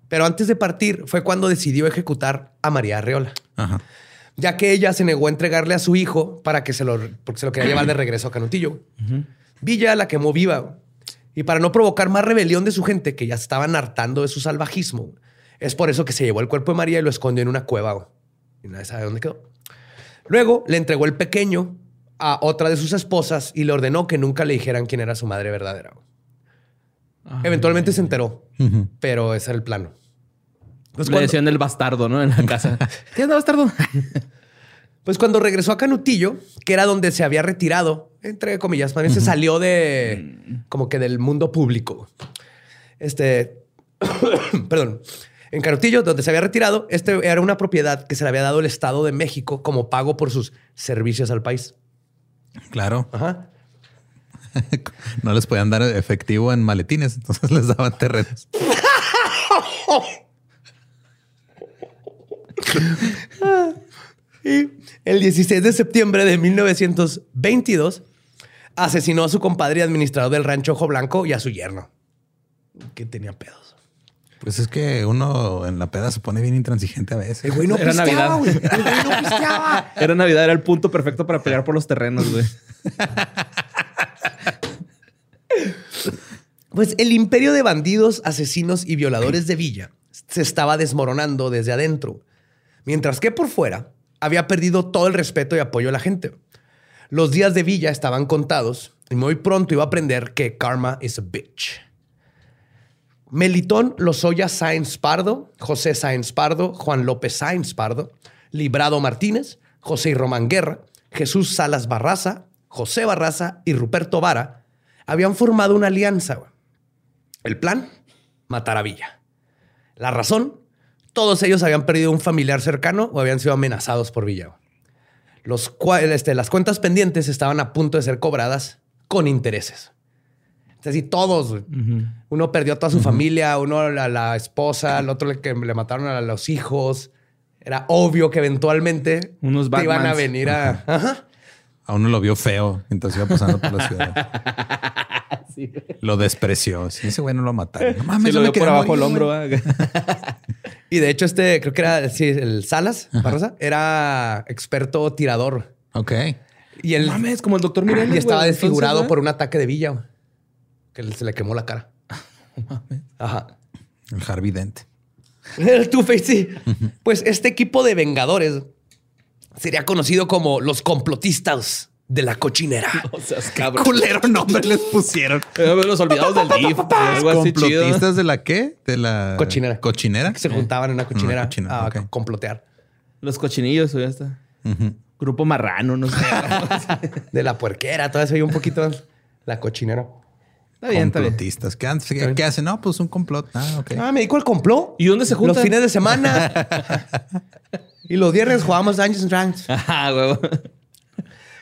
Pero antes de partir fue cuando decidió ejecutar a María Arreola, Ajá. ya que ella se negó a entregarle a su hijo para que se lo, porque se lo quería llevar de regreso a Canutillo. Villa la quemó viva. Y para no provocar más rebelión de su gente, que ya estaban hartando de su salvajismo, es por eso que se llevó el cuerpo de María y lo escondió en una cueva. Y nadie sabe dónde quedó. Luego le entregó el pequeño a otra de sus esposas y le ordenó que nunca le dijeran quién era su madre verdadera. Eventualmente se enteró, pero ese era el plano. Pues Le cuando, decían el bastardo, ¿no? En la casa. ¿Qué onda, bastardo? pues cuando regresó a Canutillo, que era donde se había retirado, entre comillas, bien se salió de como que del mundo público. Este, perdón, en Canutillo, donde se había retirado, este era una propiedad que se le había dado el Estado de México como pago por sus servicios al país. Claro. Ajá. No les podían dar efectivo en maletines, entonces les daban terrenos. Y el 16 de septiembre de 1922 asesinó a su compadre y administrador del rancho Ojo Blanco y a su yerno, que tenía pedos. Pues es que uno en la peda se pone bien intransigente a veces. El güey no Era pisteaba, Navidad. güey. El güey no pisteaba. Era Navidad, era el punto perfecto para pelear por los terrenos, güey. Pues el imperio de bandidos, asesinos y violadores de Villa se estaba desmoronando desde adentro, mientras que por fuera había perdido todo el respeto y apoyo de la gente. Los días de Villa estaban contados y muy pronto iba a aprender que karma is a bitch. Melitón Lozoya Sáenz Pardo, José Sáenz Pardo, Juan López Sáenz Pardo, Librado Martínez, José y Román Guerra, Jesús Salas Barraza, José Barraza y Ruperto Vara habían formado una alianza. El plan, matar a Villa. La razón, todos ellos habían perdido un familiar cercano o habían sido amenazados por Villa. Los, este, las cuentas pendientes estaban a punto de ser cobradas con intereses. Es decir, todos. Uno perdió a toda su familia, uno a la, la esposa, el otro le, que le mataron a los hijos. Era obvio que eventualmente Unos te iban a venir a... Ajá. A uno lo vio feo mientras iba pasando por la ciudad. Lo despreció. Sí, ese güey no lo mataron. No mames, lo dio por abajo el hombro. Y de hecho, este, creo que era sí, el Salas Barraza, era experto tirador. Ok. Y él Mames, como el doctor Mireles, y estaba güey, desfigurado entonces, por un ataque de Villa, güey, que se le quemó la cara. Ajá. El Harvey Dent. El Two-Face, sí. Pues este equipo de vengadores sería conocido como los complotistas de la cochinera. O sea, es cabrón. Culero nombre les pusieron. Eh, Los olvidados del DIF. Algo así chido. ¿Complotistas de la qué? De la Cochinera. ¿Cochinera? Que se juntaban en una cochinera, Una cochinera, a ok. complotear. Los cochinillos, ya está. Grupo marrano, no sé. De la puerquera, todavía se oye un poquito la cochinera. Está bien, está bien. Complotistas. ¿Qué, hacen? ¿Qué, qué hacen? No, pues un complot. Ah, ok. Ah, me dedico al complot. ¿Y dónde se juntan? Los fines de semana. Y los viernes jugamos Dungeons and Dragons. Ajá, güey.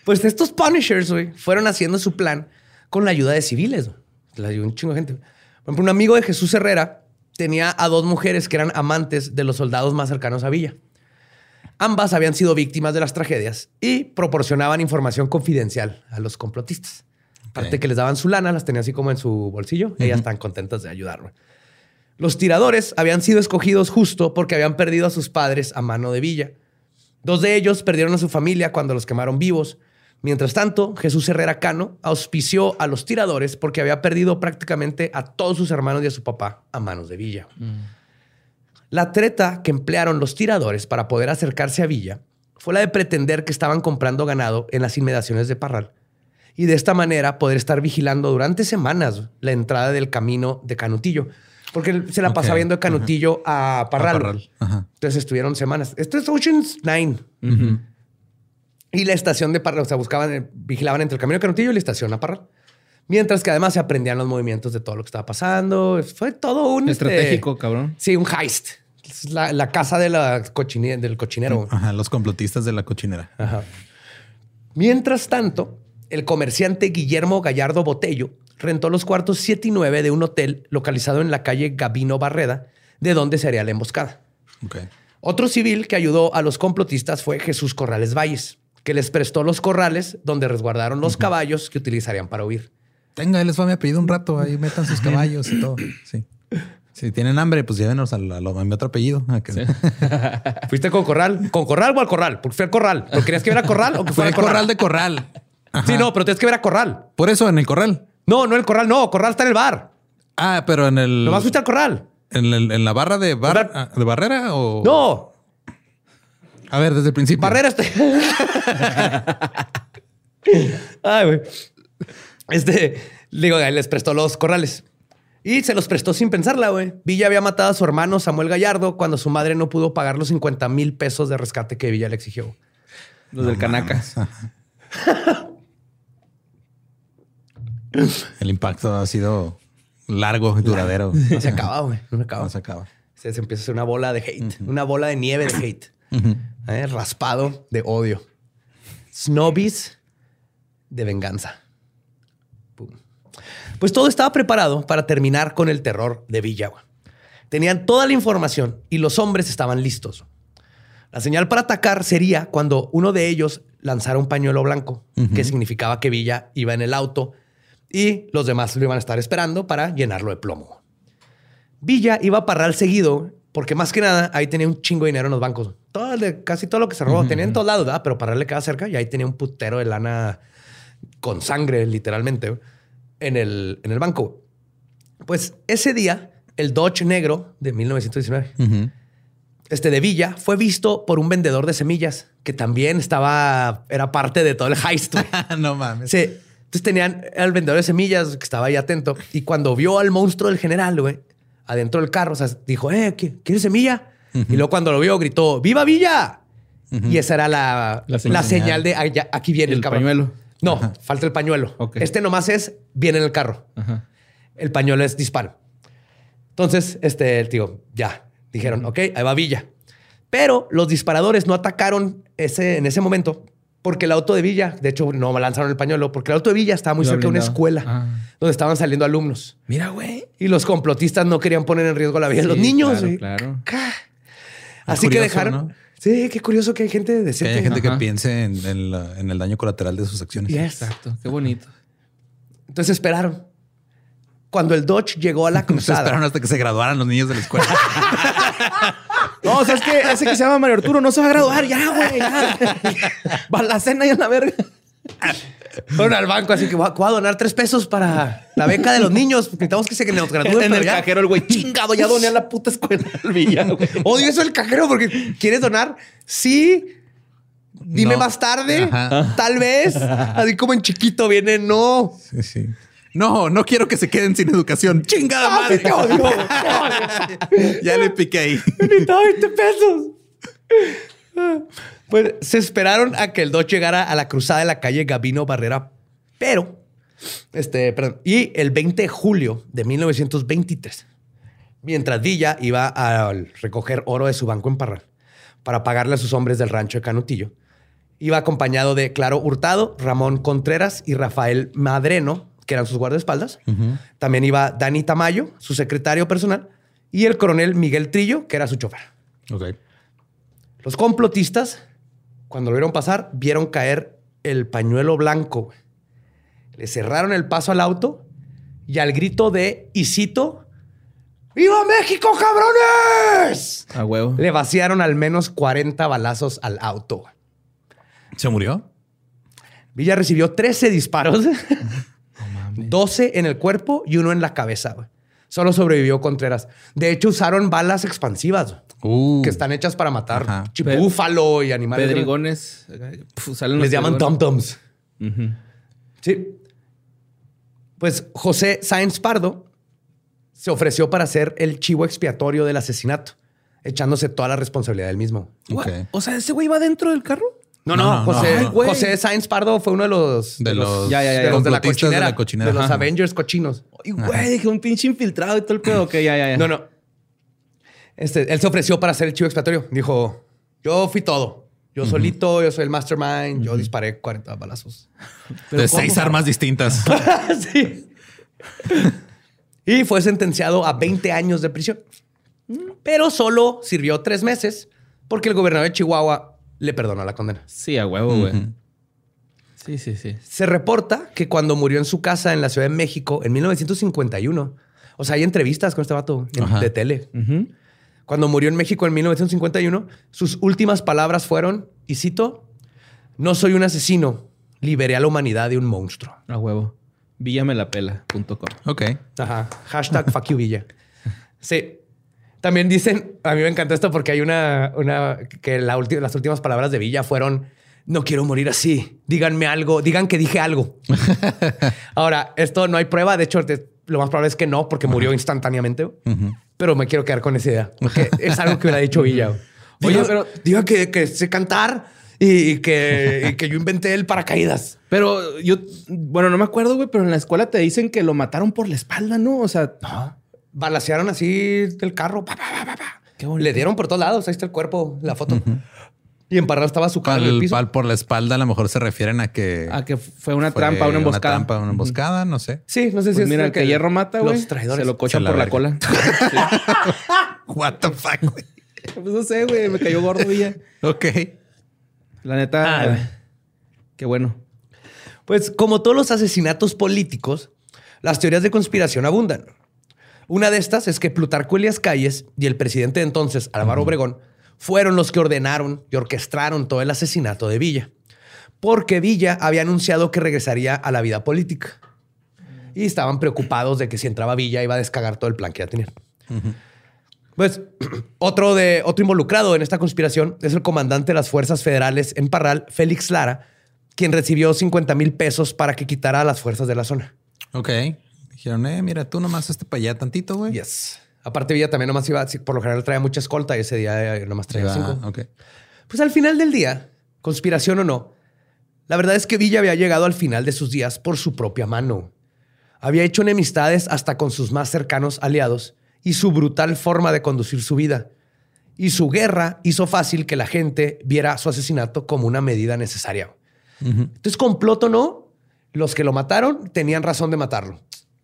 Pues estos Punishers, güey, fueron haciendo su plan con la ayuda de civiles. güey. La ayudó un chingo de gente. Por ejemplo, un amigo de Jesús Herrera tenía a dos mujeres que eran amantes de los soldados más cercanos a Villa. Ambas habían sido víctimas de las tragedias y proporcionaban información confidencial a los complotistas. Aparte que les daban su lana, las tenían así como en su bolsillo. Ellas están contentas de ayudar. Los tiradores habían sido escogidos justo porque habían perdido a sus padres a mano de Villa. Dos de ellos perdieron a su familia cuando los quemaron vivos. Mientras tanto, Jesús Herrera Cano auspició a los tiradores porque había perdido prácticamente a todos sus hermanos y a su papá a manos de Villa. La treta que emplearon los tiradores para poder acercarse a Villa fue la de pretender que estaban comprando ganado en las inmediaciones de Parral y de esta manera poder estar vigilando durante semanas la entrada del camino de Canutillo. Porque él se la pasaba viendo de Canutillo a Parral. Parral, ajá. Entonces estuvieron semanas. Esto es Ocean's Nine. Y la estación de Parral, o sea, buscaban, eh, vigilaban entre el camino de Canutillo y la estación a Parral. Mientras que además se aprendían los movimientos de todo lo que estaba pasando. Fue todo un... este, Estratégico, cabrón. sí, un heist. La, la casa de la cochine- del cochinero. Ajá, los complotistas de la cochinera. Ajá. Mientras tanto, el comerciante Guillermo Gallardo Botello rentó los cuartos 7 y 9 de un hotel localizado en la calle Gabino Barreda, de donde se haría la emboscada. Ok. Otro civil que ayudó a los complotistas fue Jesús Corrales Valles, que les prestó los corrales donde resguardaron los caballos que utilizarían para huir. Tenga, les va mi apellido un rato, ahí metan sus caballos y todo. Sí. Si tienen hambre, pues llévenos al- a, lo- a mi otro apellido. a que- ¿Fuiste con corral? ¿Con corral o al corral? Porque fui al corral. ¿Pero querías que viera corral o que Fue fuera el corral? corral de corral. Sí, no, pero tienes que ver a corral. Por eso, en el corral. No, no el corral, no. Corral está en el bar. Ah, pero en el. Nomás fuiste al corral. En, el- en la barra de, bar- ah, de barrera o. No, A ver, desde el principio. Barrera está. Ay, güey. Este, digo, les prestó los corrales. Y se los prestó sin pensarla, güey. Villa había matado a su hermano Samuel Gallardo cuando su madre no pudo pagar los 50 mil pesos de rescate que Villa le exigió. Los del Canacas. El impacto ha sido largo y duradero. No se acaba, güey. No se acaba. No se acaba. Se, se empieza a hacer una bola de hate. Una bola de nieve de hate. Eh, Raspado de odio. Snobbies de venganza. Pum. Pues todo estaba preparado para terminar con el terror de Villa. güey. Tenían toda la información y los hombres estaban listos. La señal para atacar sería cuando uno de ellos lanzara un pañuelo blanco, que significaba que Villa iba en el auto y los demás lo iban a estar esperando para llenarlo de plomo. Villa iba a Parral seguido porque más que nada ahí tenía un chingo de dinero en los bancos. Todo, casi todo lo que se robó tenía en todos lados, ¿verdad? pero Parral le quedaba cerca y ahí tenía un putero de lana con sangre, literalmente, en el, en el banco. Pues ese día, el Dodge negro de 1919, Ujú. este de Villa, fue visto por un vendedor de semillas que también estaba, era parte de todo el heist. no mames. Sí. Entonces tenían al vendedor de semillas que estaba ahí atento y cuando vio al monstruo del general, güey, adentro del carro, o sea, dijo, eh, ¿qui- ¿quieres semilla? Y luego cuando lo vio, gritó, ¡Viva Villa! Y esa era la, La la señal. señal, de "Ah, ya, aquí viene el, El cabrón. pañuelo. No, falta el pañuelo. Ok. Este nomás es, viene en el carro. Ajá. El pañuelo es disparo. Entonces, este, el tío, ya, dijeron, ok, ahí va Villa. Pero los disparadores no atacaron ese, en ese momento porque el auto de Villa, de hecho, no lanzaron el pañuelo, porque el auto de Villa estaba muy cerca de una escuela Ah. donde estaban saliendo alumnos. Mira, güey. Y los complotistas no querían poner en riesgo la vida de los niños. claro, claro. Así que dejaron. ¿no? Sí, qué curioso que hay gente Que decente. haya gente que piense en, en la- en el daño colateral de sus acciones. Yes. Exacto. Qué bonito. Entonces esperaron. Cuando el Dodge llegó a la Se cruzada. esperaron hasta que se graduaran los niños de la escuela. No, ¿sabes qué? Ese que se llama Mario Arturo no se va a graduar ya, güey. ya. Va a la cena y a la verga. Fueron al banco, así que voy a, donar tres pesos para la beca de los niños. Necesitamos que se que nos gradúen. En el ya. cajero el güey chingado ya doné a la puta escuela del Villa, güey. Odio eso del cajero porque quieres donar. Sí. Dime No. más tarde. Ajá. Tal vez. Así como en chiquito viene. No. Sí, sí. No, no quiero que se queden sin educación. Chingada Ah, madre. te odio, te odio. ya le piqué ahí. Necesitaba 20 pesos. Pues se esperaron a que el Dodge llegara a la cruzada de la calle Gabino Barrera, pero, este, perdón, y el 20 de julio de 1923, mientras Villa iba a recoger oro de su banco en Parral para pagarle a sus hombres del rancho de Canutillo, iba acompañado de Claro Hurtado, Ramón Contreras y Rafael Madreno, que eran sus guardaespaldas. También iba Dani Tamayo, su secretario personal, y el coronel Miguel Trillo, que era su chofer. Ok. Los complotistas, cuando lo vieron pasar, vieron caer el pañuelo blanco. Le cerraron el paso al auto y al grito de, y cito, ¡Viva México, cabrones! A huevo. Le vaciaron al menos 40 balazos al auto. ¿Se murió? Villa recibió 13 disparos, 12 en el cuerpo y uno en la cabeza. güey. Solo sobrevivió Contreras. De hecho, usaron balas expansivas Uh. que están hechas para matar chipúfalo y animales. Pedrigones. Puf, salen los Les llaman tom-toms. Sí. Pues José Sáenz Pardo se ofreció para ser el chivo expiatorio del asesinato, echándose toda la responsabilidad del mismo. Ok. O sea, ese güey iba dentro del carro. No, No, no, José, no. José Sáenz Pardo fue uno de los De los, Ya, ya, ya, de los de la cochinera, de la cochinera. de los Ajá. Avengers cochinos. Y güey, dije un pinche infiltrado y todo el pedo. Ok, ya, ya, ya. No, no. Este, él se ofreció para ser el chivo expiatorio. Dijo, yo fui todo. Yo solito, yo soy el mastermind, yo disparé 40 balazos. De seis armas distintas. sí. Y fue sentenciado a 20 años de prisión. Pero solo sirvió tres meses porque el gobernador de Chihuahua le perdonó la condena. Sí, a huevo, güey. Sí, sí, sí. Se reporta que cuando murió en su casa en la Ciudad de México en 1951, o sea, hay entrevistas con este vato en- de tele. Cuando murió en México en 1951, sus últimas palabras fueron, y cito, no soy un asesino, liberé a la humanidad de un monstruo. A huevo. Villamelapela.com. Ok. Ajá. Hashtag fuck you, Villa. Sí. También dicen, a mí me encanta esto porque hay una, una que la ulti- las últimas palabras de Villa fueron, no quiero morir así, díganme algo, digan que dije algo. Ahora, esto no hay prueba, de hecho, lo más probable es que no, porque murió instantáneamente, pero me quiero quedar con esa idea, porque es algo que ha dicho Villa. Oye, Oye, pero- diga que, que sé cantar y, y que, y que yo inventé el paracaídas. Pero yo, bueno, no me acuerdo, güey, pero en la escuela te dicen que lo mataron por la espalda, ¿no? O sea, Balacearon así del carro. pa, pa, pa, pa, pa. Qué. Le dieron por todos lados. Ahí está el cuerpo, la foto. Y en Parral estaba su cara en el Pal, piso. pal por la espalda, a lo mejor se refieren a que. a que fue una fue trampa, una emboscada. Una trampa, una emboscada, no sé. Sí, no sé si Pues es mira, el que hierro mata, güey. Los traidores. Se lo cochan la por la cola. What the fuck, güey. pues no sé, güey. Me cayó gordo, Villa. Ok. La neta, Ah. qué bueno. Pues como todos los asesinatos políticos, las teorías de conspiración abundan. Una de estas es que Plutarco Elias Calles y el presidente de entonces, Álvaro Obregón, fueron los que ordenaron y orquestaron todo el asesinato de Villa. Porque Villa había anunciado que regresaría a la vida política. Y estaban preocupados de que si entraba Villa iba a descagar todo el plan que ya tenían. Pues otro, de, otro involucrado en esta conspiración es el comandante de las fuerzas federales en Parral, Félix Lara, quien recibió 50 mil pesos para que quitara a las fuerzas de la zona. Ok. Dijeron, eh, mira, tú nomás este para allá tantito, güey. Yes. Aparte, Villa también nomás iba, por lo general traía mucha escolta y ese día eh, nomás traía cinco. Pues al final del día, conspiración o no, la verdad es que Villa había llegado al final de sus días por su propia mano. Había hecho enemistades hasta con sus más cercanos aliados y su brutal forma de conducir su vida. Y su guerra hizo fácil que la gente viera su asesinato como una medida necesaria. Entonces, complot o no, los que lo mataron tenían razón de matarlo.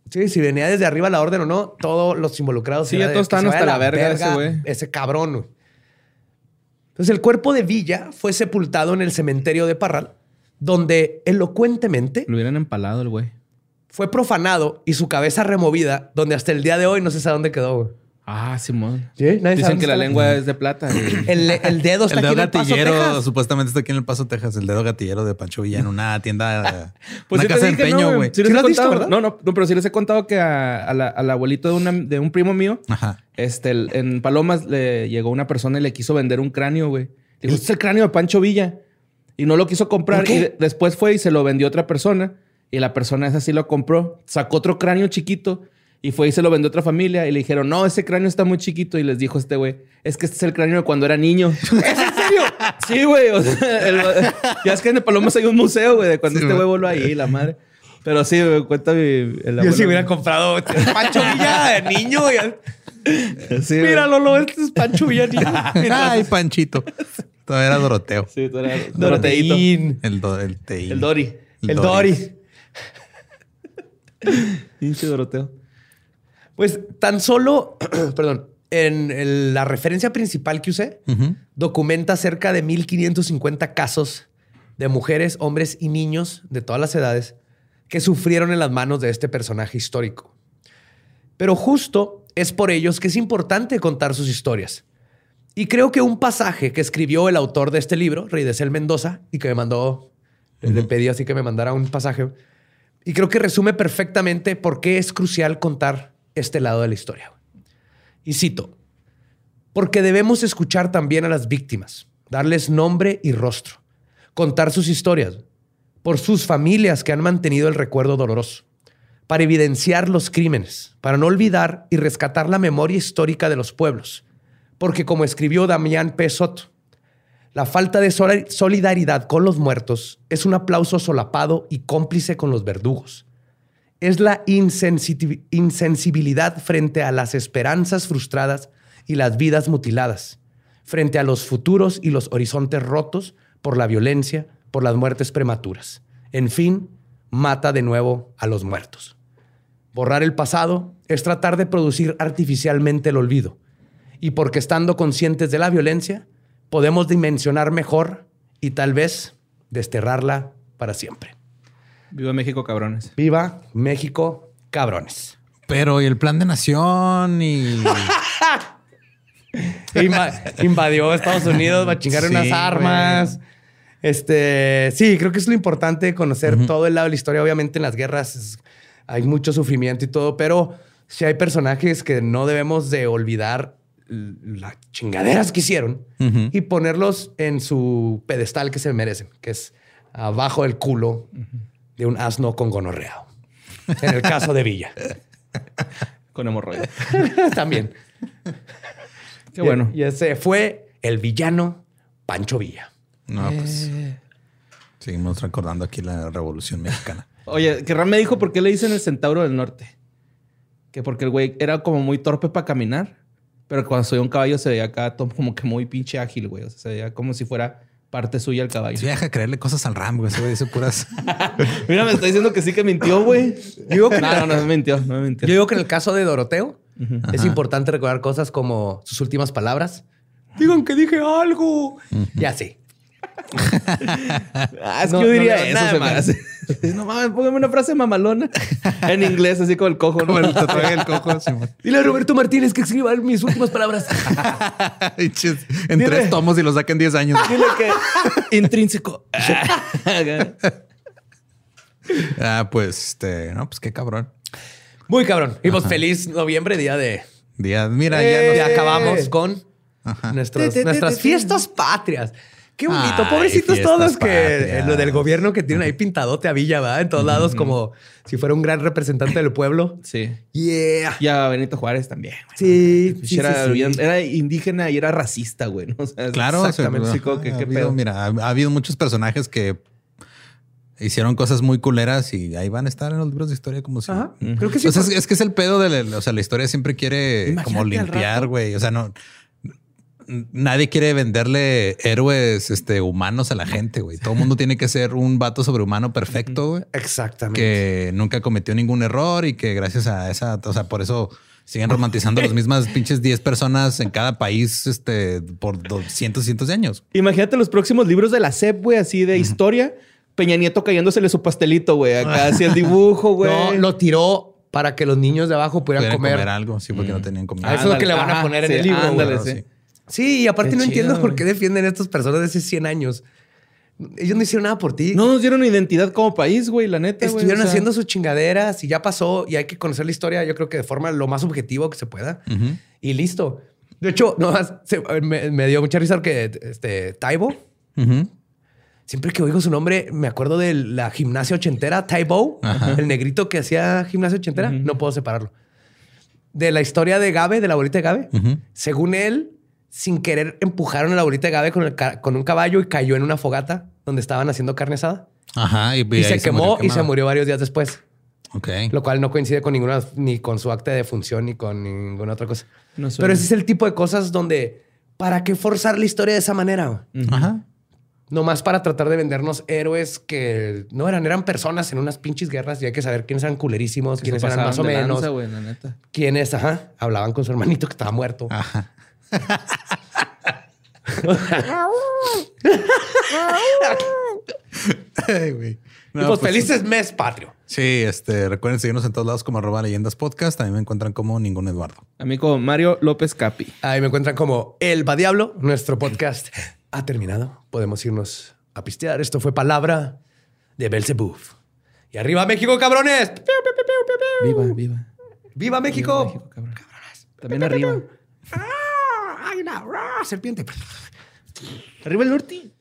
Sí, si venía desde arriba la orden o no, todos los involucrados. Sí, ya todos se hasta la verga ese güey. Ese cabrón. güey. Entonces, el cuerpo de Villa fue sepultado en el cementerio de Parral, donde elocuentemente Lo hubieran empalado el güey. fue profanado y su cabeza removida, donde hasta el día de hoy no se sabe dónde quedó. güey. Ah, Simón. Sí, nadie Dicen que la lengua es de plata. El, el dedo está El aquí dedo en el Paso, gatillero, Texas. supuestamente está aquí en el Paso, Texas. El dedo gatillero de Pancho Villa en una tienda, Pues una sí te casa de dije, empeño, ¿no, güey. Sí ¿Sí lo has contado. verdad? No, no, no, pero sí les he contado que a- a la- al abuelito de, una- de un primo mío, Ajá. este, el- en Palomas le llegó una persona y le quiso vender un cráneo, güey. Dijo, este es el cráneo de Pancho Villa. Y no lo quiso comprar. ¿Por qué? Y de- después fue y se lo vendió a otra persona. Y la persona esa sí lo compró. Sacó otro cráneo chiquito. Y fue y se lo vendió a otra familia. Y le dijeron, no, ese cráneo está muy chiquito. Y les dijo este güey, es que este es el cráneo de cuando era niño. ¿Es en serio? sí, güey. O sea, el- ya es que en Palomas hay un museo, güey, de cuando Sí, este güey. voló ahí, la madre. Pero sí, güey, cuenta mi, el Yo si hubiera comprado Pancho Villa de niño. Sí, güey. Mira, Lolo, este es Pancho Villa niño. Ay, Panchito. Todavía era Doroteo. Sí, tú eras Doroteíto. Doroteín. El, do, el, teín. El Dori. El Dory. Pinche Doroteo. Pues tan solo, perdón, en el- la referencia principal que usé, documenta cerca de 1550 casos de mujeres, hombres y niños de todas las edades que sufrieron en las manos de este personaje histórico. Pero justo es por ellos que es importante contar sus historias. Y creo que un pasaje que escribió el autor de este libro, Rey de Cel Mendoza, y que me mandó, le pedí así que me mandara un pasaje, y creo que resume perfectamente por qué es crucial contar este lado de la historia. Y cito, porque debemos escuchar también a las víctimas, darles nombre y rostro, contar sus historias, por sus familias que han mantenido el recuerdo doloroso, para evidenciar los crímenes, para no olvidar y rescatar la memoria histórica de los pueblos. Porque como escribió Damián P. Soto, la falta de solidaridad con los muertos es un aplauso solapado y cómplice con los verdugos. Es la insensibilidad frente a las esperanzas frustradas y las vidas mutiladas, frente a los futuros y los horizontes rotos por la violencia, por las muertes prematuras. En fin, mata de nuevo a los muertos. Borrar el pasado es tratar de producir artificialmente el olvido. Y porque estando conscientes de la violencia, podemos dimensionar mejor y tal vez desterrarla para siempre. Viva México, cabrones. Viva México, cabrones. Pero y el plan de nación y... invadió Estados Unidos, va a chingar unas armas. Este, sí, creo que es lo importante conocer todo el lado de la historia. Obviamente en las guerras hay mucho sufrimiento y todo, pero si hay personajes que no debemos de olvidar las chingaderas que hicieron y ponerlos en su pedestal que se merecen, que es abajo del culo de un asno con gonorrea. En el caso de Villa. con hemorroides. También. Qué bueno. Y, ese fue el villano Pancho Villa. No, pues. Eh. Seguimos recordando aquí la Revolución Mexicana. Oye, que Ram me dijo por qué le dicen el Centauro del Norte. Que porque el güey era como muy torpe para caminar, pero cuando subía un caballo se veía acá como que muy pinche ágil, güey. O sea, se veía como si fuera parte suya el caballo. Sí, deja creerle cosas al Ram, güey. Ese güey dice puras. Mira, me está diciendo que sí que mintió, güey. Que no, no, no, mintió, no mintió. Yo digo que en el caso de Doroteo es importante recordar cosas como sus últimas palabras. Digan que dije algo. Y así. ah, es que yo diría eso, se me hace. No mames, póngame una frase mamalona en inglés, así como el cojo, ¿no? el tatuaje del cojo. Dile a Roberto Martínez que escriba mis últimas palabras. en tres tomos y lo saquen 10 años. Dile que intrínseco. ah, pues, este, no, pues qué cabrón. Muy cabrón. Y pues feliz noviembre, día de. Día, mira, ya, nos... acabamos con nuestras fiestas patrias. Qué bonito. Pobrecitos todos que lo del gobierno que tienen ahí pintadote a Villa, ¿va? En todos lados, como si fuera un gran representante del pueblo. Sí. Yeah. Y a Benito Juárez también. Sí, pues era, indígena y era racista, güey. claro, exactamente. mira, ha, habido muchos personajes que hicieron cosas muy culeras y ahí van a estar en los libros de historia como si. Creo que sí. es, que es el pedo de la, o sea, la historia siempre quiere como limpiar, güey. O sea, no nadie quiere venderle héroes este, humanos a la gente, güey. Todo el mundo tiene que ser un vato sobrehumano perfecto, güey. Exactamente. Que nunca cometió ningún error y que gracias a esa, o sea, por eso siguen romantizando las mismas pinches 10 personas en cada país este, por 200, cientos de años. Imagínate los próximos libros de la SEP, güey, así de historia. Peña Nieto cayéndosele su pastelito, güey. Acá hacía el dibujo, güey. No, lo tiró para que los niños de abajo pudieran comer. algo, sí, porque no tenían comida. eso es lo que le van a poner en el libro. Ándale, sí. Sí, y aparte no entiendo por qué defienden a estas personas de hace 100 años. Ellos no hicieron nada por ti. No nos dieron identidad como país, güey, la neta. Estuvieron haciendo sus chingaderas y ya pasó y hay que conocer la historia, yo creo que de forma lo más objetivo que se pueda. Y listo. De hecho, no, me, dio mucha risa que este, Taibo, siempre que oigo su nombre, me acuerdo de la gimnasia ochentera, Taibo, el negrito que hacía gimnasia ochentera. No puedo separarlo. De la historia de Gabe, de la abuelita de Gabe. Según él, sin querer empujaron a la abuelita de Gabe con, con un caballo y cayó en una fogata donde estaban haciendo carne asada. Ajá. Y, se quemó y se murió varios días después. Ok. Lo cual no coincide con ninguna, ni con su acta de defunción, ni con ninguna otra cosa. Pero ese es el tipo de cosas donde, ¿para qué forzar la historia de esa manera? Ajá. Nomás para tratar de vendernos héroes que no eran, eran personas en unas pinches guerras y hay que saber quiénes eran culerísimos, quiénes eran más o menos. Quiénes, ajá, hablaban con su hermanito que estaba muerto. Ajá. Pues, felices mes patrio. Sí, este, recuerden seguirnos en todos lados como arroba leyendas podcast. También me encuentran como ningún Eduardo. A mí como Mario López Capi. Ahí me encuentran como El Va Diablo. Nuestro podcast ha terminado. Podemos irnos a pistear. Esto fue palabra de Belzebuf. Y arriba México, cabrones. Viva, viva. Viva México. México cabrones. También arriba. Serpiente. Arriba el norte.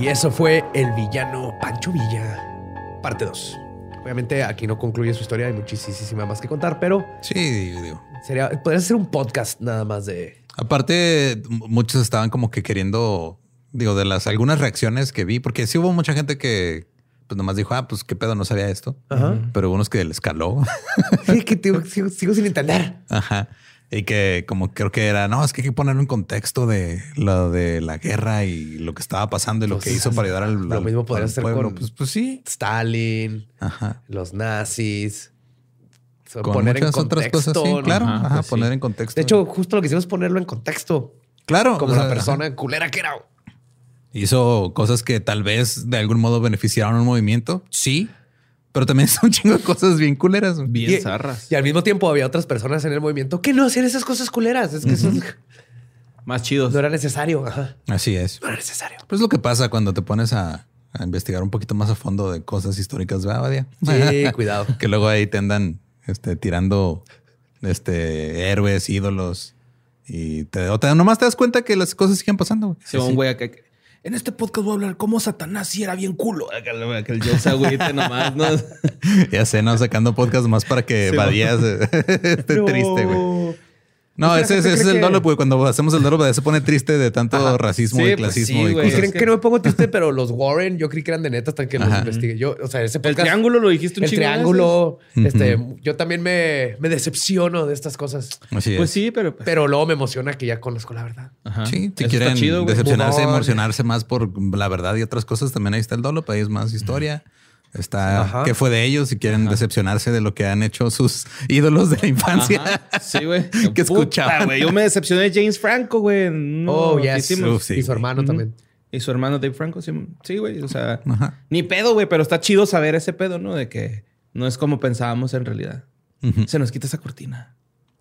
Y eso fue El villano Pancho Villa, parte 2. Obviamente aquí no concluye su historia, hay muchísima más que contar, pero... Sí. Sería, podría ser un podcast nada más de, Aparte, muchos estaban como que queriendo, digo, de las algunas reacciones que vi, porque sí hubo mucha gente que pues nomás dijo, ah, pues qué pedo, no sabía esto. Ajá. Pero unos que les caló. Sí, que tío, sigo, sigo sin entender. Ajá. Y que como creo que era, no, es que hay que ponerlo en contexto de lo de la guerra y lo que estaba pasando y lo Pues, que hizo para ayudar al, lo al- mismo podría al ser pueblo. con- Pues, pues sí. Stalin, Ajá. los nazis. Con poner en muchas otras cosas, sí, contexto, claro. Ajá, Ajá, pues sí. poner en contexto. De hecho, justo lo que hicimos es ponerlo en contexto. claro. Como o la persona culera que era. ajá. hizo cosas que tal vez de algún modo beneficiaron a un movimiento. Sí. Pero también son un chingo de cosas bien culeras. Bien Y- zarras. Y al mismo tiempo había otras personas en el movimiento que no hacían esas cosas culeras. Es que eso Más chidos. no era necesario. Ajá. Así es. No era necesario. Pues lo que pasa cuando te pones a, a investigar un poquito más a fondo de cosas históricas, ¿verdad, Badia? Sí, cuidado. que luego ahí te andan este, tirando este, héroes, ídolos. Y te, o te- nomás te das cuenta que las cosas siguen pasando. güey. Sí, un güey acá. que, En este podcast voy a hablar cómo Satanás sí era bien culo. Acá, Que el Joe se agüite nomás, ¿no? Ya sé, ¿no? Sacando podcast más para que Sí, Badía se- esté triste, güey. No, Pues ese, es el que- dolo, porque cuando hacemos el dolo, Badía se pone triste de tanto Ajá. racismo Sí, y pues clasismo sí, y cosas. creen que- no me pongo triste, pero los Warren, yo creí que eran de neta hasta que los Ajá. investigué. Yo, o sea, ese El triángulo lo dijiste un El triángulo. veces. Este, yo también me, me decepciono de estas cosas. Así veces. es. Pues sí, pero. pues, Pero luego me emociona que ya conozco la verdad. ajá. Sí, si Eso quieren chido, decepcionarse, emocionarse más por la verdad y otras cosas, también ahí está el dolo, ahí es más historia. Está Ajá. qué fue de ellos si quieren decepcionarse de lo que han hecho sus ídolos de la infancia. Ajá. Sí, güey. Que escuchaban. güey. Yo me decepcioné de James Franco, güey. No, oh, yes. hicimos. Uf, sí, y su hermano también. Y su hermano Dave Franco, sí, sí, güey. O sea, Ajá. ni pedo, güey, pero está chido saber ese pedo, ¿no? De que no es como pensábamos en realidad. Se nos quita esa cortina.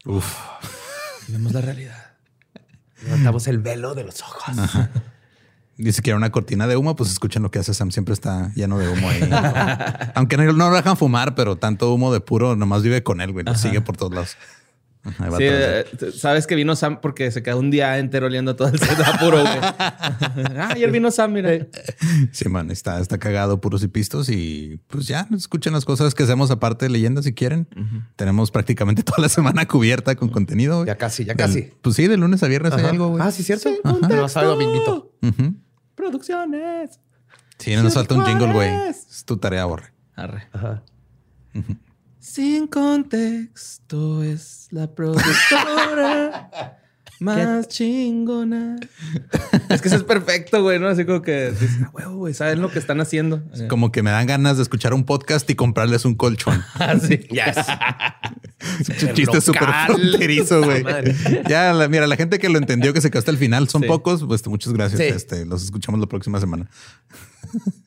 Uf. Y vemos la realidad. Levantamos el velo de los ojos. Y si quieren una cortina de humo, pues escuchen lo que hace Sam. Siempre está lleno de humo ahí. Aunque no, no lo dejan fumar, pero tanto humo de puro nomás vive con él, güey. Lo sigue por todos lados. Ajá, Sí, eh, sabes que vino Sam porque se quedó un día entero oliendo todo el set a puro, güey. ah, ayer vino Sam, mira. Sí, man, está, está cagado, puros y pistos. Y pues ya escuchen las cosas que hacemos aparte de leyendas si quieren. Tenemos prácticamente toda la semana cubierta con contenido. Ya casi, ya Del- casi. pues sí, de lunes a viernes hay algo, güey. Ah, sí, cierto. Pero no sabe dominguito. Ujú. Producciones. Sí, nos falta un jingle, güey. Es tu tarea, borre. Arre. Ajá. Sin contexto es la productora más chingona. es que eso es perfecto, güey, ¿no? Así como que dices, "Ah, huevo, güey, saben lo que están haciendo. Como que me dan ganas de escuchar un podcast y comprarles un colchón. Así. Es un chiste súper fronterizo, güey. Madre. Ya, la- mira, la gente que lo entendió, que se quedó hasta el final, son Sí. pocos. Pues muchas gracias. Sí. Este, los escuchamos la próxima semana.